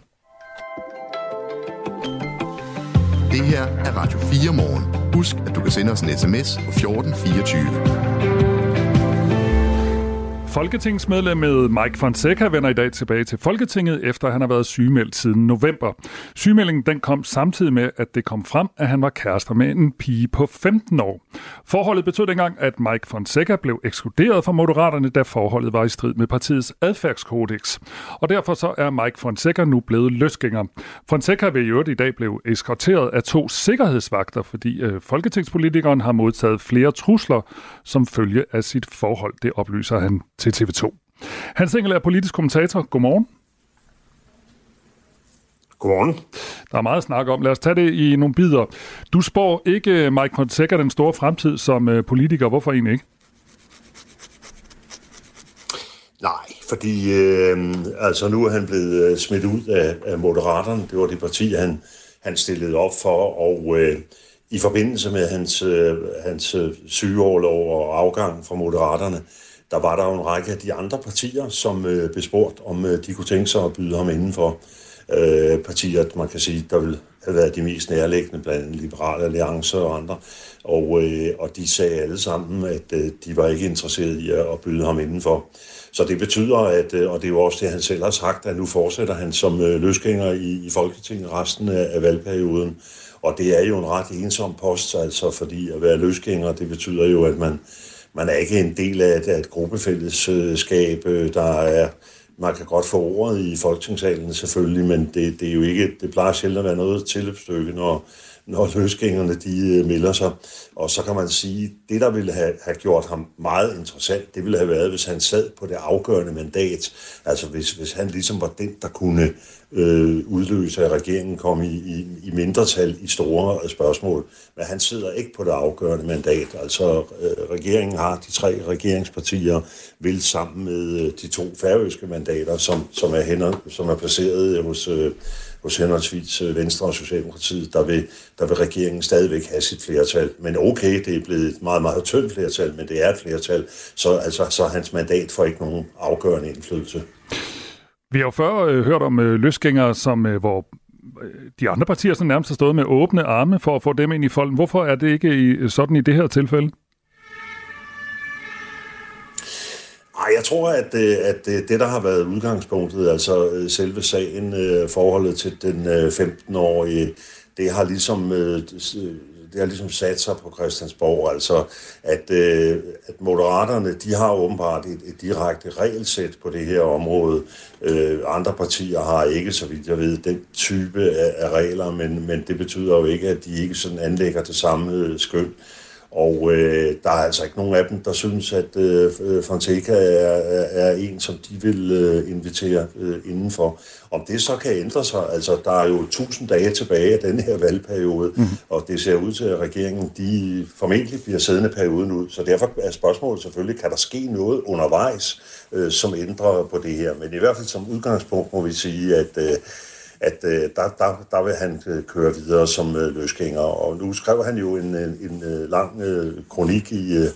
Det her er Radio 4 morgen. Husk, at du kan sende os en sms på 1424. Folketingsmedlemmet Mike Fonseca vender i dag tilbage til Folketinget, efter han har været sygemeldt siden november. Sygemeldingen den kom samtidig med, at det kom frem, at han var kærester med en pige på 15 år. Forholdet betød dengang, at Mike Fonseca blev ekskluderet fra Moderaterne, da forholdet var i strid med partiets adfærdskodex. Og derfor så er Mike Fonseca nu blevet løsgænger. Fonseca vil i øvrigt i dag blive eskorteret af to sikkerhedsvagter, fordi øh, folketingspolitikeren har modtaget flere trusler som følge af sit forhold. Det oplyser han til TV2. Hans Engel er politisk kommentator. Godmorgen. Godmorgen. Der er meget at snakke om. Lad os tage det i nogle bidder. Du spår ikke Mike Fonseca den store fremtid som øh, politiker. Hvorfor egentlig ikke? Nej, fordi øh, altså nu er han blevet øh, smidt ud af, af Moderaterne. Det var det parti, han, han stillede op for, og øh, i forbindelse med hans, øh, hans øh, sygeårlov og afgang fra Moderaterne, der var der jo en række af de andre partier, som øh, bespurgt, om øh, de kunne tænke sig at byde ham indenfor. Øh, partier, man kan sige, der ville have været de mest nærliggende, blandt andet Liberale Alliance og andre. Og, øh, og de sagde alle sammen, at øh, de var ikke interesserede i at, at byde ham indenfor. Så det betyder, at, øh, og det er jo også det, han selv har sagt, at nu fortsætter han som øh, løsgænger i, i Folketinget resten af, af valgperioden. Og det er jo en ret ensom post, altså fordi at være løsgænger, det betyder jo, at man, man er ikke en del af et, af et gruppefællesskab, øh, der er man kan godt få ordet i folketingssalen selvfølgelig, men det, det er jo ikke, det plejer sjældent at være noget tilløbsstykke, når, når løsgængerne de øh, melder sig. Og så kan man sige, det der ville have, have gjort ham meget interessant, det ville have været, hvis han sad på det afgørende mandat. Altså hvis, hvis han ligesom var den, der kunne øh, udløse, at regeringen kom i, i, i mindretal i store spørgsmål. Men han sidder ikke på det afgørende mandat. Altså øh, regeringen har de tre regeringspartier vil sammen med øh, de to færøske mandater, som, som, er, hænder, som er placeret hos... Øh, hos henholdsvis øh, Venstre og Socialdemokratiet, der vil, der vil regeringen stadigvæk have sit flertal. Men okay, det er blevet et meget, meget tyndt flertal, men det er et flertal, så, altså, så hans mandat får ikke nogen afgørende indflydelse. Vi har jo før øh, hørt om øh, løsgængere, som, øh, hvor øh, de andre partier sådan nærmest har stået med åbne arme for at få dem ind i folden. Hvorfor er det ikke i, øh, sådan i det her tilfælde? Nej, jeg tror, at, øh, at øh, det, der har været udgangspunktet, altså selve sagen, forholdet til den 15-årige, det har ligesom jeg ligesom sat sig på Christiansborg, altså at, øh, at moderaterne, de har åbenbart et, et direkte regelsæt på det her område. Øh, andre partier har ikke, så vidt jeg ved, den type af, af regler, men, men det betyder jo ikke, at de ikke sådan anlægger det samme øh, skøn. Og øh, der er altså ikke nogen af dem, der synes, at øh, Fonseca er, er, er en, som de vil øh, invitere øh, indenfor. Om det så kan ændre sig, altså der er jo 1000 dage tilbage af den her valgperiode, mm. og det ser ud til, at regeringen de formentlig bliver siddende perioden ud. Så derfor er spørgsmålet selvfølgelig, kan der ske noget undervejs, øh, som ændrer på det her? Men i hvert fald som udgangspunkt må vi sige, at øh, at øh, der, der, der vil han øh, køre videre som øh, løsgænger. Og nu skrev han jo en, øh, en, en lang øh, kronik i, øh,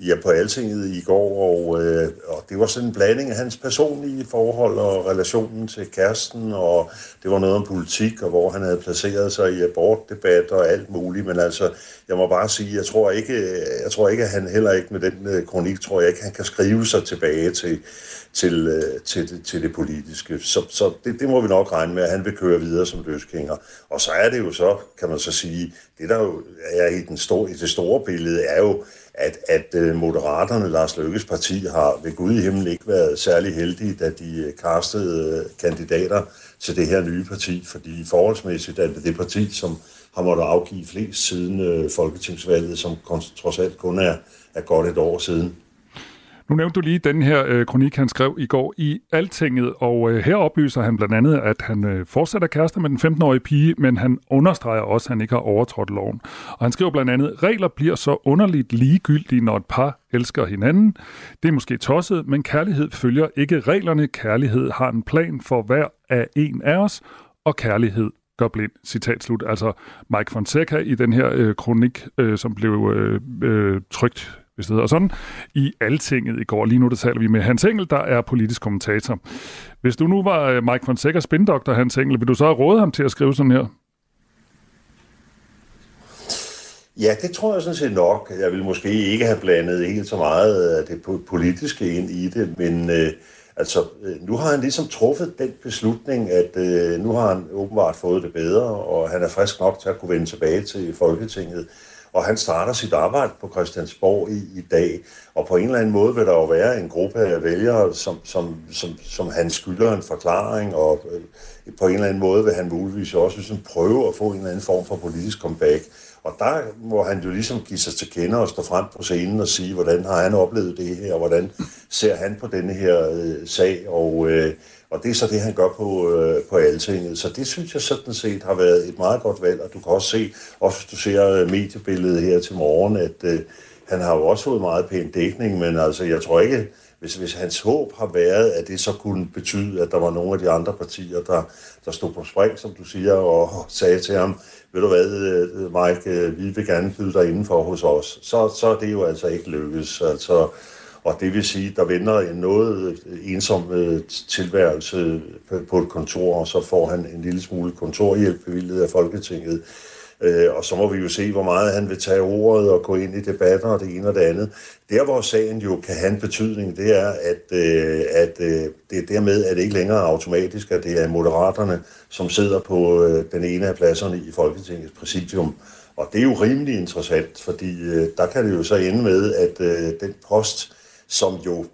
ja, på Altinget i går, og, øh, og det var sådan en blanding af hans personlige forhold og relationen til kæresten, og det var noget om politik, og hvor han havde placeret sig i abortdebat og alt muligt, men altså, jeg må bare sige, jeg tror ikke, jeg tror ikke at han heller ikke med den øh, kronik, tror jeg ikke, han kan skrive sig tilbage til, til, øh, til, det, til det politiske. Så, så det, det må vi nok regne med, at han vil køre videre som løsgænger. Og så er det jo så, kan man så sige, det der jo er i, den store, i det store billede, er jo, at, at øh, Moderaterne, Lars Løkkes parti, har ved Gud i himlen ikke været særlig heldige, da de øh, kastede øh, kandidater til det her nye parti, fordi forholdsmæssigt er det det parti, som har måttet afgive flest siden øh, folketingsvalget, som trods alt kun er, er godt et år siden. Nu nævnte du lige den her øh, kronik, han skrev i går i Altinget, og øh, her oplyser han blandt andet, at han øh, fortsætter kærester med den 15-årige pige, men han understreger også, at han ikke har overtrådt loven. Og han skriver blandt andet, regler bliver så underligt ligegyldige, når et par elsker hinanden. Det er måske tosset, men kærlighed følger ikke reglerne. Kærlighed har en plan for hver af en af os, og kærlighed gør blind. Citat slut. Altså Mike Fonseca i den her øh, kronik, øh, som blev øh, øh, trygt hvis det hedder sådan, i Altinget i går. Lige nu der taler vi med Hans Engel, der er politisk kommentator. Hvis du nu var Mike Mike Fonseca spindoktor, Hans Engel, vil du så råde ham til at skrive sådan her? Ja, det tror jeg sådan set nok. Jeg vil måske ikke have blandet helt så meget af det politiske ind i det, men øh, altså, øh, nu har han ligesom truffet den beslutning, at øh, nu har han åbenbart fået det bedre, og han er frisk nok til at kunne vende tilbage til Folketinget. Og han starter sit arbejde på Christiansborg i, i dag, og på en eller anden måde vil der jo være en gruppe af vælgere, som, som, som, som han skylder en forklaring, og øh, på en eller anden måde vil han muligvis også ligesom prøve at få en eller anden form for politisk comeback. Og der må han jo ligesom give sig til kende og stå frem på scenen og sige, hvordan har han oplevet det her, og hvordan ser han på denne her øh, sag, og, øh, og det er så det, han gør på, øh, på altinget. Så det synes jeg sådan set har været et meget godt valg, og du kan også se, også hvis du ser øh, mediebilledet her til morgen, at øh, han har jo også fået meget pæn dækning, men altså jeg tror ikke, hvis, hvis hans håb har været, at det så kunne betyde, at der var nogle af de andre partier, der, der stod på spring, som du siger, og sagde til ham, ved du hvad, øh, Mike, øh, vi vil gerne byde dig indenfor hos os, så, så er det jo altså ikke lykkes. Altså, og det vil sige, der vender en noget ensom øh, tilværelse på et kontor, og så får han en lille smule kontorhjælp bevilget af Folketinget. Øh, og så må vi jo se, hvor meget han vil tage ordet og gå ind i debatter og det ene og det andet. Der, hvor sagen jo kan have en betydning, det er, at, øh, at øh, det er dermed, at det ikke længere er automatisk, at det er moderaterne, som sidder på øh, den ene af pladserne i Folketingets præsidium. Og det er jo rimelig interessant, fordi øh, der kan det jo så ende med, at øh, den post, som jo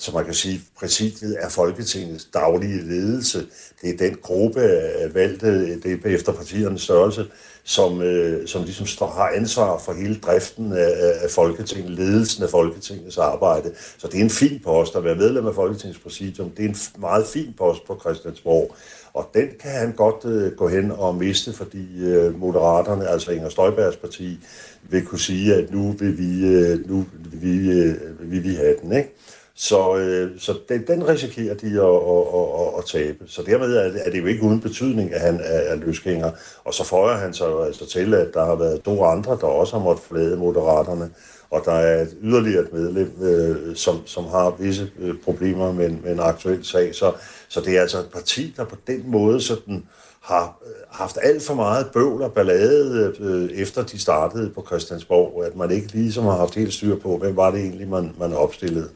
som man kan sige, præsidiet er Folketingets daglige ledelse. Det er den gruppe af valgte, det er efter partiernes størrelse, som, øh, som ligesom står, har ansvar for hele driften af, af Folketinget, ledelsen af Folketingets arbejde. Så det er en fin post at være medlem af Folketingets præsidium. Det er en meget fin post på Christiansborg. Og den kan han godt øh, gå hen og miste, fordi øh, Moderaterne, altså Inger Støjbergs parti, vil kunne sige, at nu vil vi, øh, nu vil vi, øh, vil vi have den. Ikke? Så, øh, så den, den risikerer de at, at, at, at tabe. Så dermed er det, er det jo ikke uden betydning, at han er, er løsgænger. Og så føjer han sig altså til, at der har været to andre, der også har måttet forlade moderaterne. Og der er et yderligere et medlem, øh, som, som har visse øh, problemer med, med en aktuel sag. Så, så det er altså et parti, der på den måde sådan, har øh, haft alt for meget bøvl og ballade, øh, efter de startede på Christiansborg, at man ikke ligesom har haft helt styr på, hvem var det egentlig, man, man opstillede.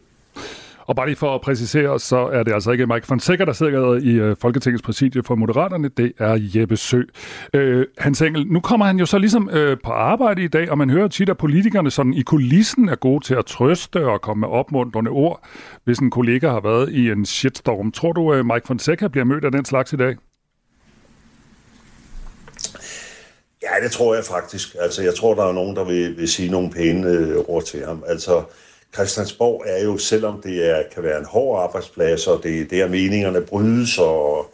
Og bare lige for at præcisere, så er det altså ikke Mike Fonseca, der sidder i øh, Folketingets præsidie for Moderaterne. Det er Jeppe Sø. Øh, Hans Engel, nu kommer han jo så ligesom øh, på arbejde i dag, og man hører tit, at politikerne sådan i kulissen er gode til at trøste og komme med opmuntrende ord, hvis en kollega har været i en shitstorm. Tror du, øh, Mike Fonseca bliver mødt af den slags i dag? Ja, det tror jeg faktisk. Altså, jeg tror, der er nogen, der vil, vil sige nogle pæne øh, ord til ham. Altså, Christiansborg er jo, selvom det er, kan være en hård arbejdsplads, og det er der meningerne brydes, og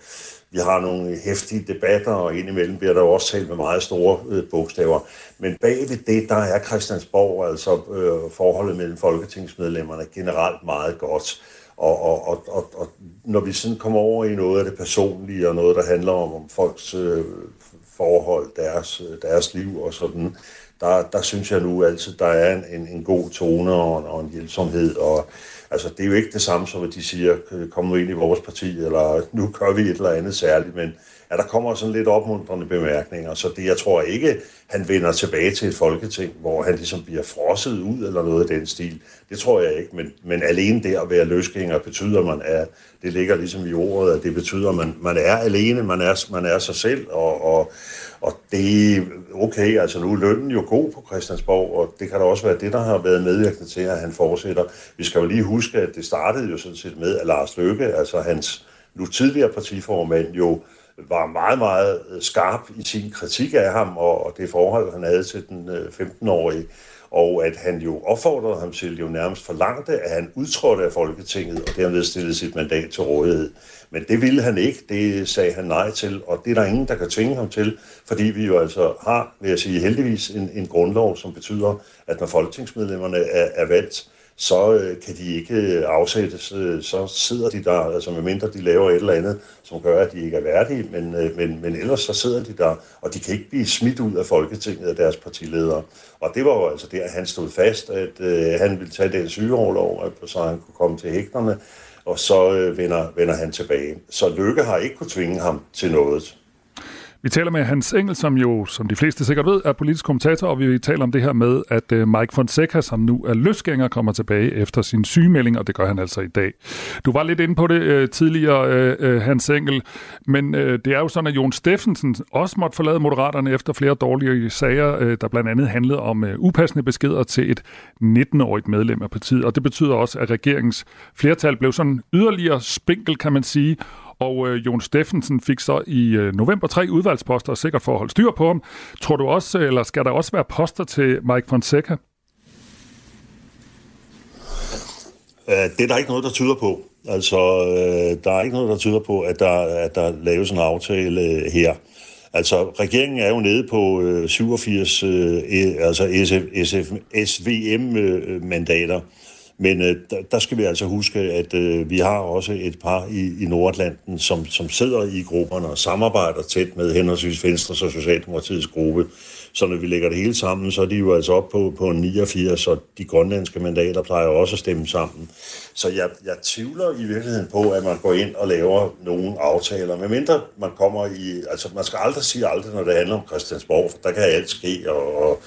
vi har nogle hæftige debatter, og indimellem bliver der også talt med meget store øh, bogstaver. Men bagved det, der er Christiansborg, altså øh, forholdet mellem folketingsmedlemmerne, generelt meget godt. Og, og, og, og, og når vi sådan kommer over i noget af det personlige, og noget, der handler om, om folks øh, forhold, deres, øh, deres liv og sådan, der, der synes jeg nu altid, der er en, en, en god tone og, og en hjælpsomhed. Og, altså, det er jo ikke det samme som, at de siger, øh, kom nu ind i vores parti, eller nu gør vi et eller andet særligt, men ja, der kommer sådan lidt opmuntrende bemærkninger. Så det, jeg tror ikke, han vender tilbage til et folketing, hvor han ligesom bliver frosset ud eller noget af den stil. Det tror jeg ikke, men, men alene det at være løsgænger betyder, man at det ligger ligesom i ordet, at det betyder, at man, man er alene, man er, man er sig selv, og, og, og det okay, altså nu er lønnen jo god på Christiansborg, og det kan da også være det, der har været medvirkende til, at han fortsætter. Vi skal jo lige huske, at det startede jo sådan set med, at Lars Løkke, altså hans nu tidligere partiformand, jo var meget, meget skarp i sin kritik af ham, og det forhold, han havde til den øh, 15-årige, og at han jo opfordrede ham til, jo nærmest forlangte, at han udtrådte af Folketinget, og dermed stillede sit mandat til rådighed. Men det ville han ikke, det sagde han nej til, og det er der ingen, der kan tvinge ham til, fordi vi jo altså har, vil jeg sige, heldigvis en, en grundlov, som betyder, at når folketingsmedlemmerne er, er valgt, så øh, kan de ikke øh, afsættes, øh, så sidder de der, altså medmindre de laver et eller andet, som gør, at de ikke er værdige, men, øh, men, men ellers så sidder de der, og de kan ikke blive smidt ud af Folketinget af deres partiledere. Og det var jo altså der, at han stod fast, at øh, han ville tage den sygeoverlov, så han kunne komme til hægterne, og så øh, vender, vender han tilbage. Så Lykke har ikke kunne tvinge ham til noget. Vi taler med Hans Engel, som jo, som de fleste sikkert ved, er politisk kommentator, og vi taler om det her med, at øh, Mike Fonseca, som nu er løsgænger, kommer tilbage efter sin sygemelding, og det gør han altså i dag. Du var lidt inde på det øh, tidligere, øh, øh Hans Engel, men øh, det er jo sådan, at Jon Steffensen også måtte forlade Moderaterne efter flere dårlige sager, øh, der blandt andet handlede om øh, upassende beskeder til et 19-årigt medlem af partiet, og det betyder også, at regeringens flertal blev sådan yderligere spinkel, kan man sige, og øh, Jon Steffensen fik så i øh, november tre udvalgsposter, sikkert for at holde styr på ham. Tror du også, øh, eller skal der også være poster til Mike Fonseca? Øh, det er der ikke noget, der tyder på. Altså, øh, der er ikke noget, der tyder på, at der, at der laves en aftale øh, her. Altså, regeringen er jo nede på øh, 87 øh, e, altså SF, SF, SVM-mandater. Øh, men øh, der, der skal vi altså huske, at øh, vi har også et par i, i Nordatlanten, som, som sidder i grupperne og samarbejder tæt med henholdsvis Venstres og Socialdemokratiets gruppe. Så når vi lægger det hele sammen, så er de jo altså op på, på 89, og de grønlandske mandater plejer også at stemme sammen. Så jeg, jeg tvivler i virkeligheden på, at man går ind og laver nogle aftaler, medmindre man kommer i... Altså, man skal aldrig sige aldrig, når det handler om Christiansborg, for der kan alt ske, og, og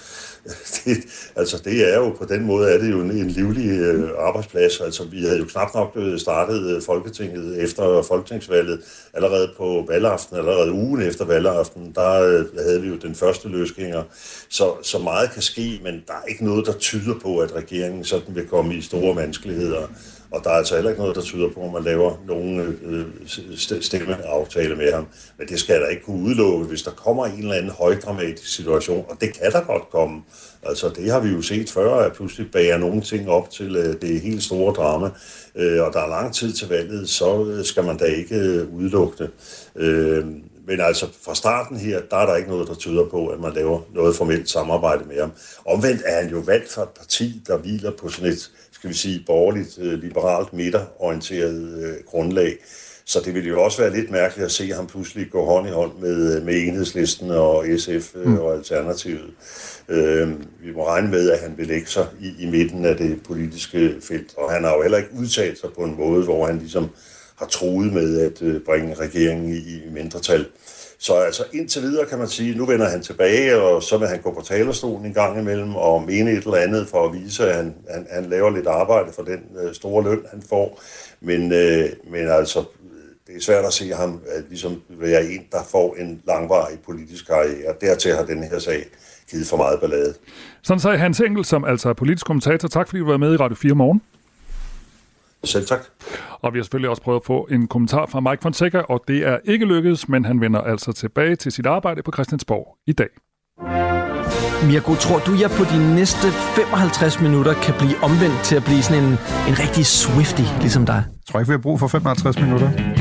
det, altså det er jo på den måde er det jo en, en livlig øh, arbejdsplads. Altså vi havde jo knap nok øh, startet øh, Folketinget efter folketingsvalget. Allerede på valgaften, allerede ugen efter valgaften, der øh, havde vi jo den første løsgænger. Så, så meget kan ske, men der er ikke noget, der tyder på, at regeringen sådan vil komme i store vanskeligheder. Og der er altså heller ikke noget, der tyder på, at man laver nogen øh, øh stemmeaftale med ham. Men det skal der ikke kunne udelukke, hvis der kommer en eller anden højdramatisk situation. Og det kan der godt komme. Altså det har vi jo set før, at pludselig bager nogle ting op til øh, det helt store drama. Øh, og der er lang tid til valget, så øh, skal man da ikke øh, udelukke det. Øh, men altså fra starten her, der er der ikke noget, der tyder på, at man laver noget formelt samarbejde med ham. Omvendt er han jo valgt for et parti, der hviler på sådan et skal vi sige, borgerligt, øh, liberalt, midterorienteret øh, grundlag. Så det ville jo også være lidt mærkeligt at se ham pludselig gå hånd i hånd med, øh, med enhedslisten og SF mm. og Alternativet. Øh, vi må regne med, at han vil lægge sig i, i midten af det politiske felt, og han har jo heller ikke udtalt sig på en måde, hvor han ligesom har troet med at øh, bringe regeringen i, mindretal. Så altså indtil videre kan man sige, nu vender han tilbage, og så vil han gå på talerstolen en gang imellem og mene et eller andet for at vise, at han, han, han laver lidt arbejde for den øh, store løn, han får. Men, øh, men altså, det er svært at se ham at ligesom være en, der får en langvarig politisk karriere. Dertil har den her sag givet for meget ballade. Sådan sagde Hans Engel, som altså er politisk kommentator. Tak fordi du var med i Radio 4 morgen. Selv tak. Og vi har selvfølgelig også prøvet at få en kommentar fra Mike Fonseca, og det er ikke lykkedes, men han vender altså tilbage til sit arbejde på Christiansborg i dag. Mirko, tror du, jeg på de næste 55 minutter kan blive omvendt til at blive sådan en, en rigtig Swifty, ligesom dig? Jeg tror ikke, vi har brug for 55 minutter.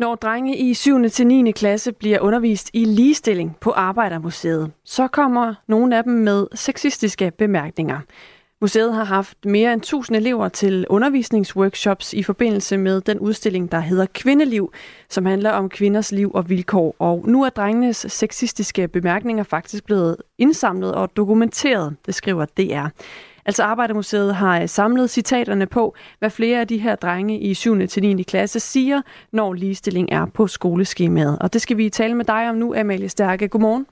Når drenge i 7. til 9. klasse bliver undervist i ligestilling på Arbejdermuseet, så kommer nogle af dem med sexistiske bemærkninger. Museet har haft mere end 1000 elever til undervisningsworkshops i forbindelse med den udstilling, der hedder Kvindeliv, som handler om kvinders liv og vilkår. Og nu er drengenes sexistiske bemærkninger faktisk blevet indsamlet og dokumenteret, det skriver DR. Altså Arbejdermuseet har øh, samlet citaterne på, hvad flere af de her drenge i 7. til 9. klasse siger, når ligestilling er på skoleskemaet. Og det skal vi tale med dig om nu, Amalie Stærke. Godmorgen.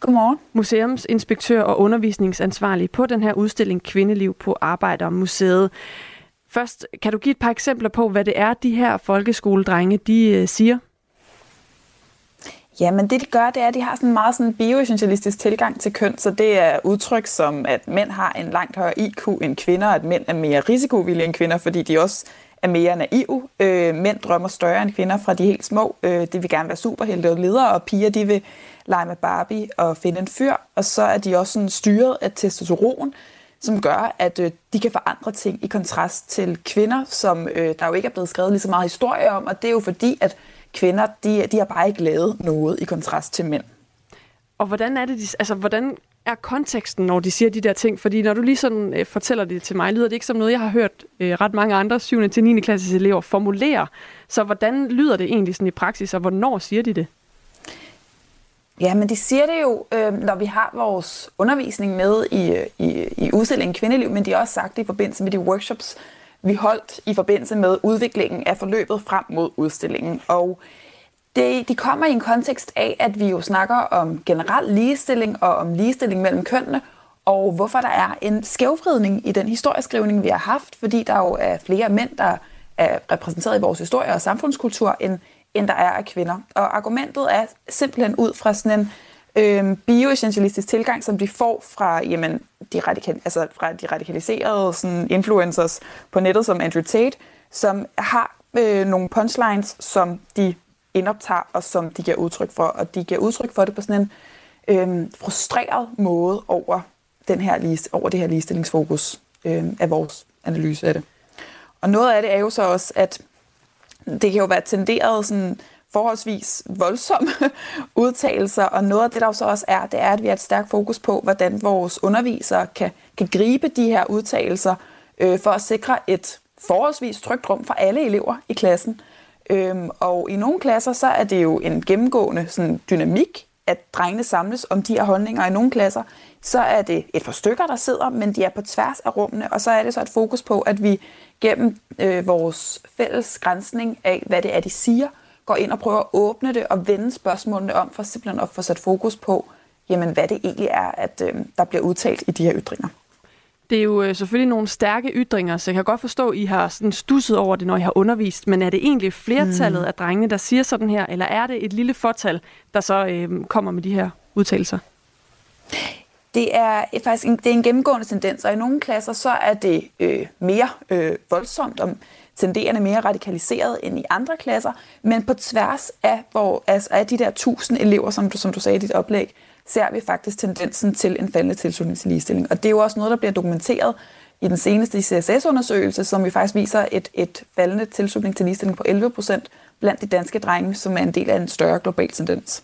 Godmorgen. Museumsinspektør og undervisningsansvarlig på den her udstilling Kvindeliv på Arbejdermuseet. Først, kan du give et par eksempler på, hvad det er, de her folkeskoledrenge de øh, siger? Ja, men det de gør, det er, at de har sådan en meget sådan bioessentialistisk tilgang til køn, så det er udtryk som, at mænd har en langt højere IQ end kvinder, at mænd er mere risikovillige end kvinder, fordi de også er mere naive. Øh, mænd drømmer større end kvinder fra de helt små. Øh, de vil gerne være superhelte og ledere, og piger de vil lege med Barbie og finde en fyr. Og så er de også sådan styret af testosteron, som gør, at øh, de kan forandre ting i kontrast til kvinder, som øh, der jo ikke er blevet skrevet lige så meget historie om. Og det er jo fordi, at kvinder, de, de har bare ikke lavet noget i kontrast til mænd. Og hvordan er det, de, altså hvordan er konteksten, når de siger de der ting? Fordi når du lige sådan øh, fortæller det til mig, lyder det ikke som noget, jeg har hørt øh, ret mange andre 7. til 9. klasses elever formulere. Så hvordan lyder det egentlig sådan i praksis, og hvornår siger de det? Ja, men de siger det jo, øh, når vi har vores undervisning med i, i, i udstillingen Kvindeliv, men de har også sagt det i forbindelse med de workshops, vi holdt i forbindelse med udviklingen af forløbet frem mod udstillingen. Og det, de kommer i en kontekst af, at vi jo snakker om generel ligestilling og om ligestilling mellem kønnene, og hvorfor der er en skævvridning i den historieskrivning, vi har haft, fordi der jo er flere mænd, der er repræsenteret i vores historie og samfundskultur, end, end der er af kvinder. Og argumentet er simpelthen ud fra sådan en øh, bioessentialistisk tilgang, som de får fra, jamen, de, radikal, altså fra de radikaliserede sådan, influencers på nettet, som Andrew Tate, som har øh, nogle punchlines, som de indoptager, og som de giver udtryk for. Og de giver udtryk for det på sådan en øh, frustreret måde over, den her, over det her ligestillingsfokus øh, af vores analyse af det. Og noget af det er jo så også, at det kan jo være tenderet sådan forholdsvis voldsomme udtalelser, og noget af det, der jo så også er, det er, at vi har et stærkt fokus på, hvordan vores undervisere kan, kan gribe de her udtalelser øh, for at sikre et forholdsvis trygt rum for alle elever i klassen. Øhm, og i nogle klasser, så er det jo en gennemgående sådan, dynamik, at drengene samles om de her holdninger. I nogle klasser, så er det et par stykker, der sidder, men de er på tværs af rummene, og så er det så et fokus på, at vi gennem øh, vores fælles grænsning af, hvad det er, de siger, går ind og prøver at åbne det og vende spørgsmålene om, for simpelthen at få sat fokus på, jamen, hvad det egentlig er, at øh, der bliver udtalt i de her ytringer. Det er jo øh, selvfølgelig nogle stærke ytringer, så jeg kan godt forstå, at I har sådan stusset over det, når I har undervist. Men er det egentlig flertallet mm. af drengene, der siger sådan her, eller er det et lille fortal, der så øh, kommer med de her udtalelser? Det er faktisk en, det er en gennemgående tendens, og i nogle klasser så er det øh, mere øh, voldsomt og tenderende mere radikaliseret end i andre klasser, men på tværs af, hvor, altså af de der tusind elever, som du, som du sagde i dit oplæg, ser vi faktisk tendensen til en faldende tilslutning til ligestilling. Og det er jo også noget, der bliver dokumenteret i den seneste CSS-undersøgelse, som vi faktisk viser et, et faldende tilslutning til ligestilling på 11 procent blandt de danske drenge, som er en del af en større global tendens.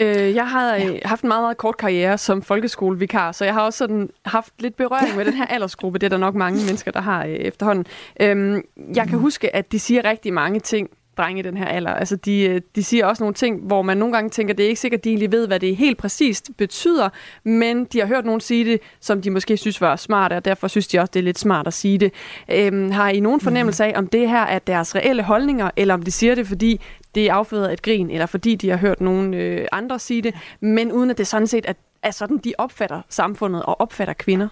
Øh, jeg har ja. haft en meget, meget kort karriere som folkeskolevikar, så jeg har også sådan haft lidt berøring med den her aldersgruppe. Det er der nok mange mennesker, der har øh, efterhånden. Øhm, jeg kan huske, at de siger rigtig mange ting, drenge i den her alder. Altså, de, øh, de siger også nogle ting, hvor man nogle gange tænker, det er ikke sikkert, at de egentlig ved, hvad det helt præcist betyder, men de har hørt nogen sige det, som de måske synes var smart, og derfor synes de også, det er lidt smart at sige det. Øhm, har I nogen fornemmelse af, om det her er deres reelle holdninger, eller om de siger det, fordi det er afføder et grin, eller fordi de har hørt nogen øh, andre sige det, men uden at det sådan set er, er sådan, de opfatter samfundet og opfatter kvinder?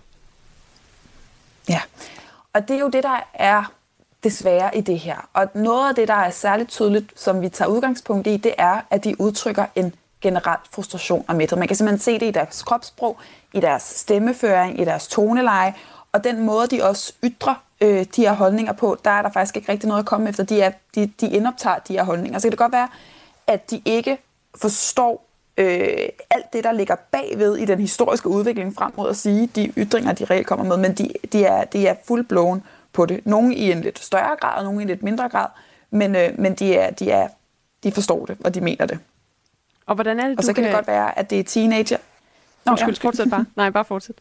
Ja, og det er jo det, der er desværre i det her. Og noget af det, der er særligt tydeligt, som vi tager udgangspunkt i, det er, at de udtrykker en generel frustration og mæthed. Man kan simpelthen se det i deres kropssprog, i deres stemmeføring, i deres toneleje, og den måde, de også ytrer øh, de her holdninger på, der er der faktisk ikke rigtig noget at komme efter. De, er, de, de indoptager de her holdninger. Så kan det godt være, at de ikke forstår øh, alt det, der ligger bagved i den historiske udvikling frem mod at sige de ytringer, de reelt kommer med, men de, de, er, de er fuldblåen på det. Nogle i en lidt større grad, og nogle i en lidt mindre grad, men, øh, men de, er, de, er, de forstår det, og de mener det. Og hvordan er det, Og så kan, kan det godt være, at det er teenager. Nå, Undskyld, ja. fortsæt bare. Nej, bare fortsæt.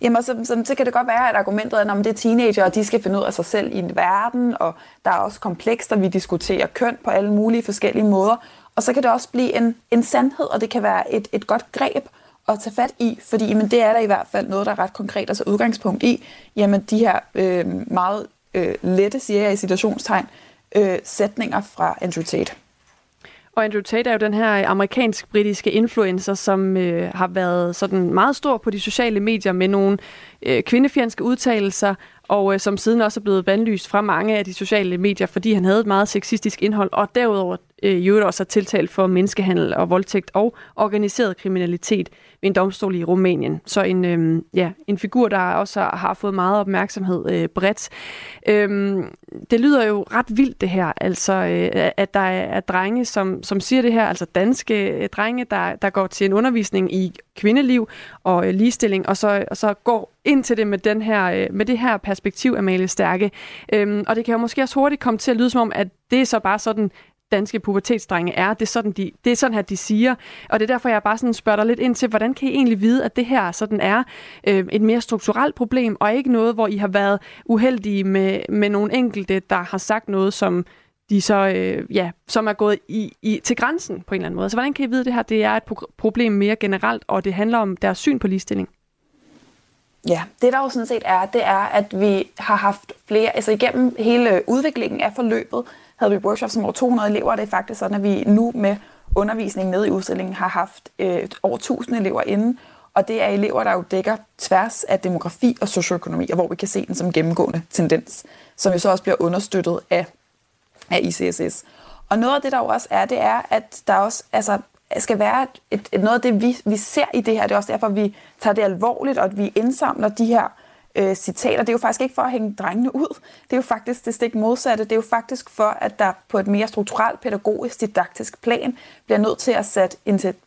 Jamen, så, så, så kan det godt være, at argumentet er, at det er teenager, og de skal finde ud af sig selv i en verden, og der er også komplekst, og vi diskuterer køn på alle mulige forskellige måder. Og så kan det også blive en, en sandhed, og det kan være et, et godt greb at tage fat i, fordi jamen, det er der i hvert fald noget, der er ret konkret, altså udgangspunkt i, jamen de her øh, meget øh, lette, siger jeg i situationstegn, øh, sætninger fra Andrew Tate. Og Andrew Tate er jo den her amerikansk-britiske influencer, som øh, har været sådan meget stor på de sociale medier med nogle øh, kvindefjendske udtalelser, og øh, som siden også er blevet bandlyst fra mange af de sociale medier, fordi han havde et meget sexistisk indhold, og derudover øh, jo også er tiltalt for menneskehandel og voldtægt og organiseret kriminalitet ved en domstol i Rumænien. Så en, øh, ja, en figur, der også har fået meget opmærksomhed øh, bredt. Øh, det lyder jo ret vildt det her, altså øh, at der er, drenge, som, som siger det her, altså danske øh, drenge, der, der går til en undervisning i kvindeliv og øh, ligestilling, og så, og så går ind til det med, den her, øh, med det her perspektiv, Amalie Stærke. Øhm, og det kan jo måske også hurtigt komme til at lyde som om, at det er så bare sådan, danske pubertetsdrenge er. Det er, sådan, de, det er sådan her, de siger. Og det er derfor, jeg bare sådan spørger dig lidt ind til, hvordan kan I egentlig vide, at det her sådan er øh, et mere strukturelt problem, og ikke noget, hvor I har været uheldige med, med nogle enkelte, der har sagt noget, som de så, øh, ja, som er gået i, i, til grænsen på en eller anden måde. Så hvordan kan I vide, det her det er et problem mere generelt, og det handler om deres syn på ligestilling? Ja, det der jo sådan set er, det er, at vi har haft flere, altså igennem hele udviklingen af forløbet, havde vi workshops som over 200 elever, og det er faktisk sådan, at vi nu med undervisning nede i udstillingen har haft øh, over 1000 elever inden, og det er elever, der jo dækker tværs af demografi og socioøkonomi, og hvor vi kan se den som gennemgående tendens, som jo så også bliver understøttet af, af ICSS. Og noget af det, der jo også er, det er, at der også altså, skal være et, et, noget af det, vi, vi ser i det her. Det er også derfor, vi tager det alvorligt, og at vi indsamler de her øh, citater. Det er jo faktisk ikke for at hænge drengene ud. Det er jo faktisk det stik modsatte. Det er jo faktisk for, at der på et mere strukturelt, pædagogisk, didaktisk plan bliver nødt til at sat,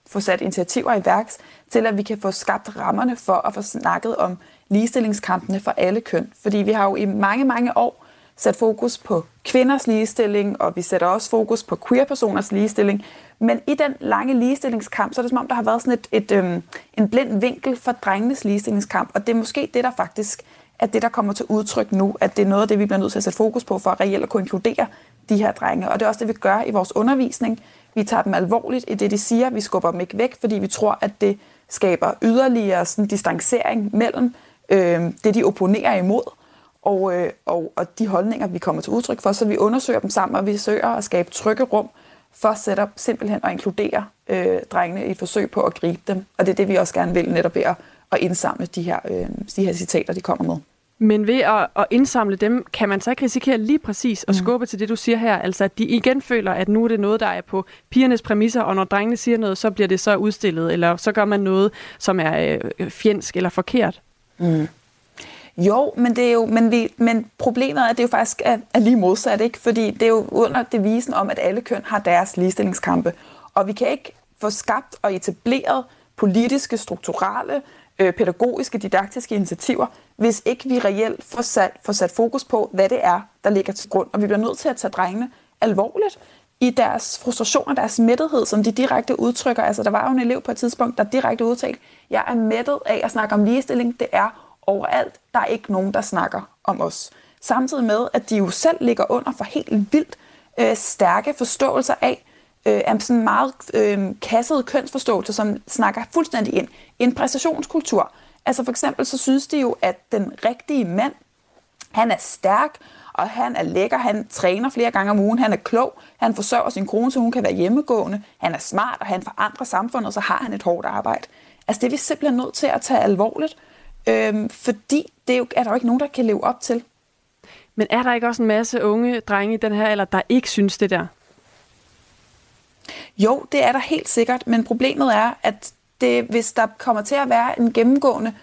få sat initiativer i værks, til at vi kan få skabt rammerne for at få snakket om ligestillingskampene for alle køn. Fordi vi har jo i mange, mange år sat fokus på kvinders ligestilling, og vi sætter også fokus på queer-personers ligestilling. Men i den lange ligestillingskamp, så er det som om, der har været sådan et, et, øhm, en blind vinkel for drengenes ligestillingskamp. Og det er måske det, der faktisk er det, der kommer til udtryk nu, at det er noget af det, vi bliver nødt til at sætte fokus på, for at reelt at kunne inkludere de her drenge. Og det er også det, vi gør i vores undervisning. Vi tager dem alvorligt i det, de siger. Vi skubber dem ikke væk, fordi vi tror, at det skaber yderligere sådan distancering mellem øh, det, de opponerer imod, og, øh, og, og de holdninger, vi kommer til udtryk for. Så vi undersøger dem sammen, og vi søger at skabe trygge rum for setup simpelthen at inkludere øh, drengene i et forsøg på at gribe dem. Og det er det, vi også gerne vil netop ved at, at indsamle de her, øh, de her citater, de kommer med. Men ved at, at indsamle dem, kan man så ikke risikere lige præcis at mm. skubbe til det, du siger her? Altså, at de igen føler, at nu er det noget, der er på pigernes præmisser, og når drengene siger noget, så bliver det så udstillet, eller så gør man noget, som er øh, fjendsk eller forkert? Mm. Jo, men, det er jo, men, vi, men problemet er, at det jo faktisk er, er lige modsat, ikke? fordi det er jo under devisen om, at alle køn har deres ligestillingskampe. Og vi kan ikke få skabt og etableret politiske, strukturelle, øh, pædagogiske, didaktiske initiativer, hvis ikke vi reelt får sat, får sat fokus på, hvad det er, der ligger til grund. Og vi bliver nødt til at tage drengene alvorligt i deres frustration og deres mættethed, som de direkte udtrykker. Altså, der var jo en elev på et tidspunkt, der direkte udtalte, jeg er mættet af at snakke om ligestilling. Det er overalt. Der er ikke nogen, der snakker om os. Samtidig med, at de jo selv ligger under for helt vildt øh, stærke forståelser af, øh, af sådan meget øh, kasset kønsforståelse, som snakker fuldstændig ind. i En præstationskultur. Altså for eksempel så synes de jo, at den rigtige mand, han er stærk, og han er lækker, han træner flere gange om ugen, han er klog, han forsørger sin kone, så hun kan være hjemmegående, han er smart, og han forandrer samfundet, og så har han et hårdt arbejde. Altså det er vi simpelthen nødt til at tage alvorligt, Øhm, fordi det er, jo, er der jo ikke nogen, der kan leve op til. Men er der ikke også en masse unge drenge i den her alder, der ikke synes det der? Jo, det er der helt sikkert, men problemet er, at det, hvis der kommer til at være en gennemgående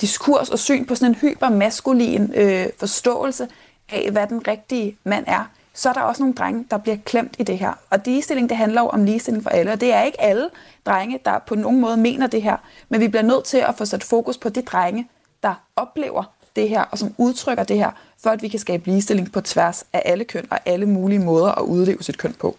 diskurs og syn på sådan en hypermaskulin øh, forståelse af, hvad den rigtige mand er, så er der også nogle drenge, der bliver klemt i det her. Og ligestilling, det handler jo om ligestilling for alle, og det er ikke alle drenge, der på nogen måde mener det her, men vi bliver nødt til at få sat fokus på de drenge, der oplever det her, og som udtrykker det her, for at vi kan skabe ligestilling på tværs af alle køn og alle mulige måder at udleve sit køn på.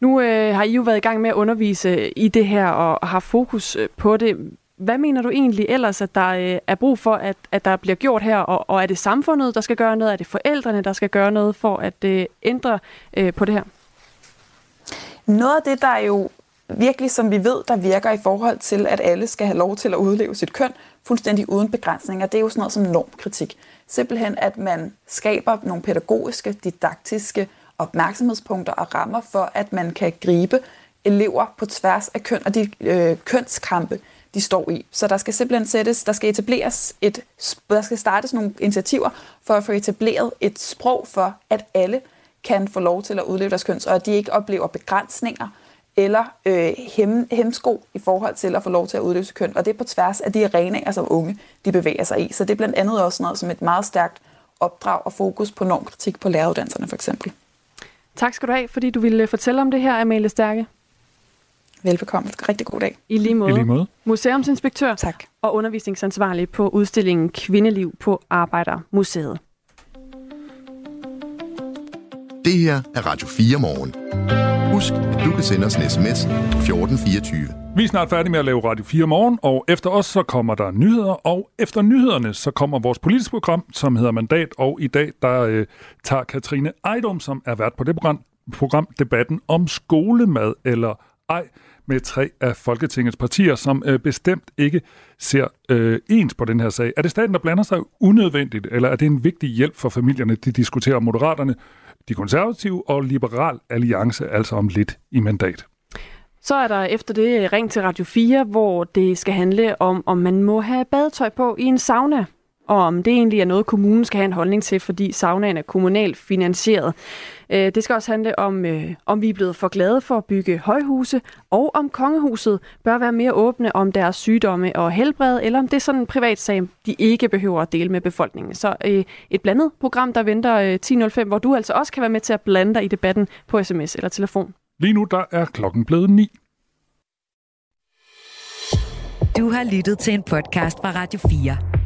Nu øh, har I jo været i gang med at undervise i det her og har fokus øh, på det. Hvad mener du egentlig ellers, at der øh, er brug for, at, at der bliver gjort her? Og, og er det samfundet, der skal gøre noget? Er det forældrene, der skal gøre noget for at øh, ændre øh, på det her? Noget af det, der er jo virkelig, som vi ved, der virker i forhold til, at alle skal have lov til at udleve sit køn, fuldstændig uden begrænsninger, det er jo sådan noget som normkritik. Simpelthen, at man skaber nogle pædagogiske, didaktiske opmærksomhedspunkter og rammer for, at man kan gribe elever på tværs af køn og de øh, kønskampe, de står i. Så der skal simpelthen sættes, der skal etableres et, der skal startes nogle initiativer for at få etableret et sprog for, at alle kan få lov til at udleve deres køn, og at de ikke oplever begrænsninger eller øh, hem, hemsko i forhold til at få lov til at udleve sit køn. Og det er på tværs af de arenaer, som unge de bevæger sig i. Så det er blandt andet også noget som et meget stærkt opdrag og fokus på normkritik på læreruddannelserne for eksempel. Tak skal du have, fordi du ville fortælle om det her, Amalie Stærke. Velbekomme. Rigtig god dag. I lige måde. I lige måde. Museumsinspektør tak. og undervisningsansvarlig på udstillingen Kvindeliv på Arbejdermuseet. Det her er Radio 4 morgen. Husk, at du kan sende os en sms 1424. Vi er snart færdige med at lave Radio 4 morgen, og efter os så kommer der nyheder, og efter nyhederne så kommer vores politiske program, som hedder Mandat, og i dag der øh, tager Katrine Ejdom, som er vært på det program, program debatten om skolemad eller ej, med tre af Folketingets partier, som øh, bestemt ikke ser øh, ens på den her sag. Er det staten, der blander sig unødvendigt, eller er det en vigtig hjælp for familierne, de diskuterer Moderaterne, de konservative og Liberal Alliance, altså om lidt i mandat? Så er der efter det ring til Radio 4, hvor det skal handle om, om man må have badetøj på i en sauna, og om det egentlig er noget, kommunen skal have en holdning til, fordi saunaen er kommunalt finansieret. Øh, det skal også handle om, øh, om vi er blevet for glade for at bygge højhuse, og om kongehuset bør være mere åbne om deres sygdomme og helbred, eller om det er sådan en privat sag, de ikke behøver at dele med befolkningen. Så øh, et blandet program, der venter 10.05, hvor du altså også kan være med til at blande dig i debatten på sms eller telefon. Lige nu der er klokken blevet 9. Du har lyttet til en podcast fra Radio 4.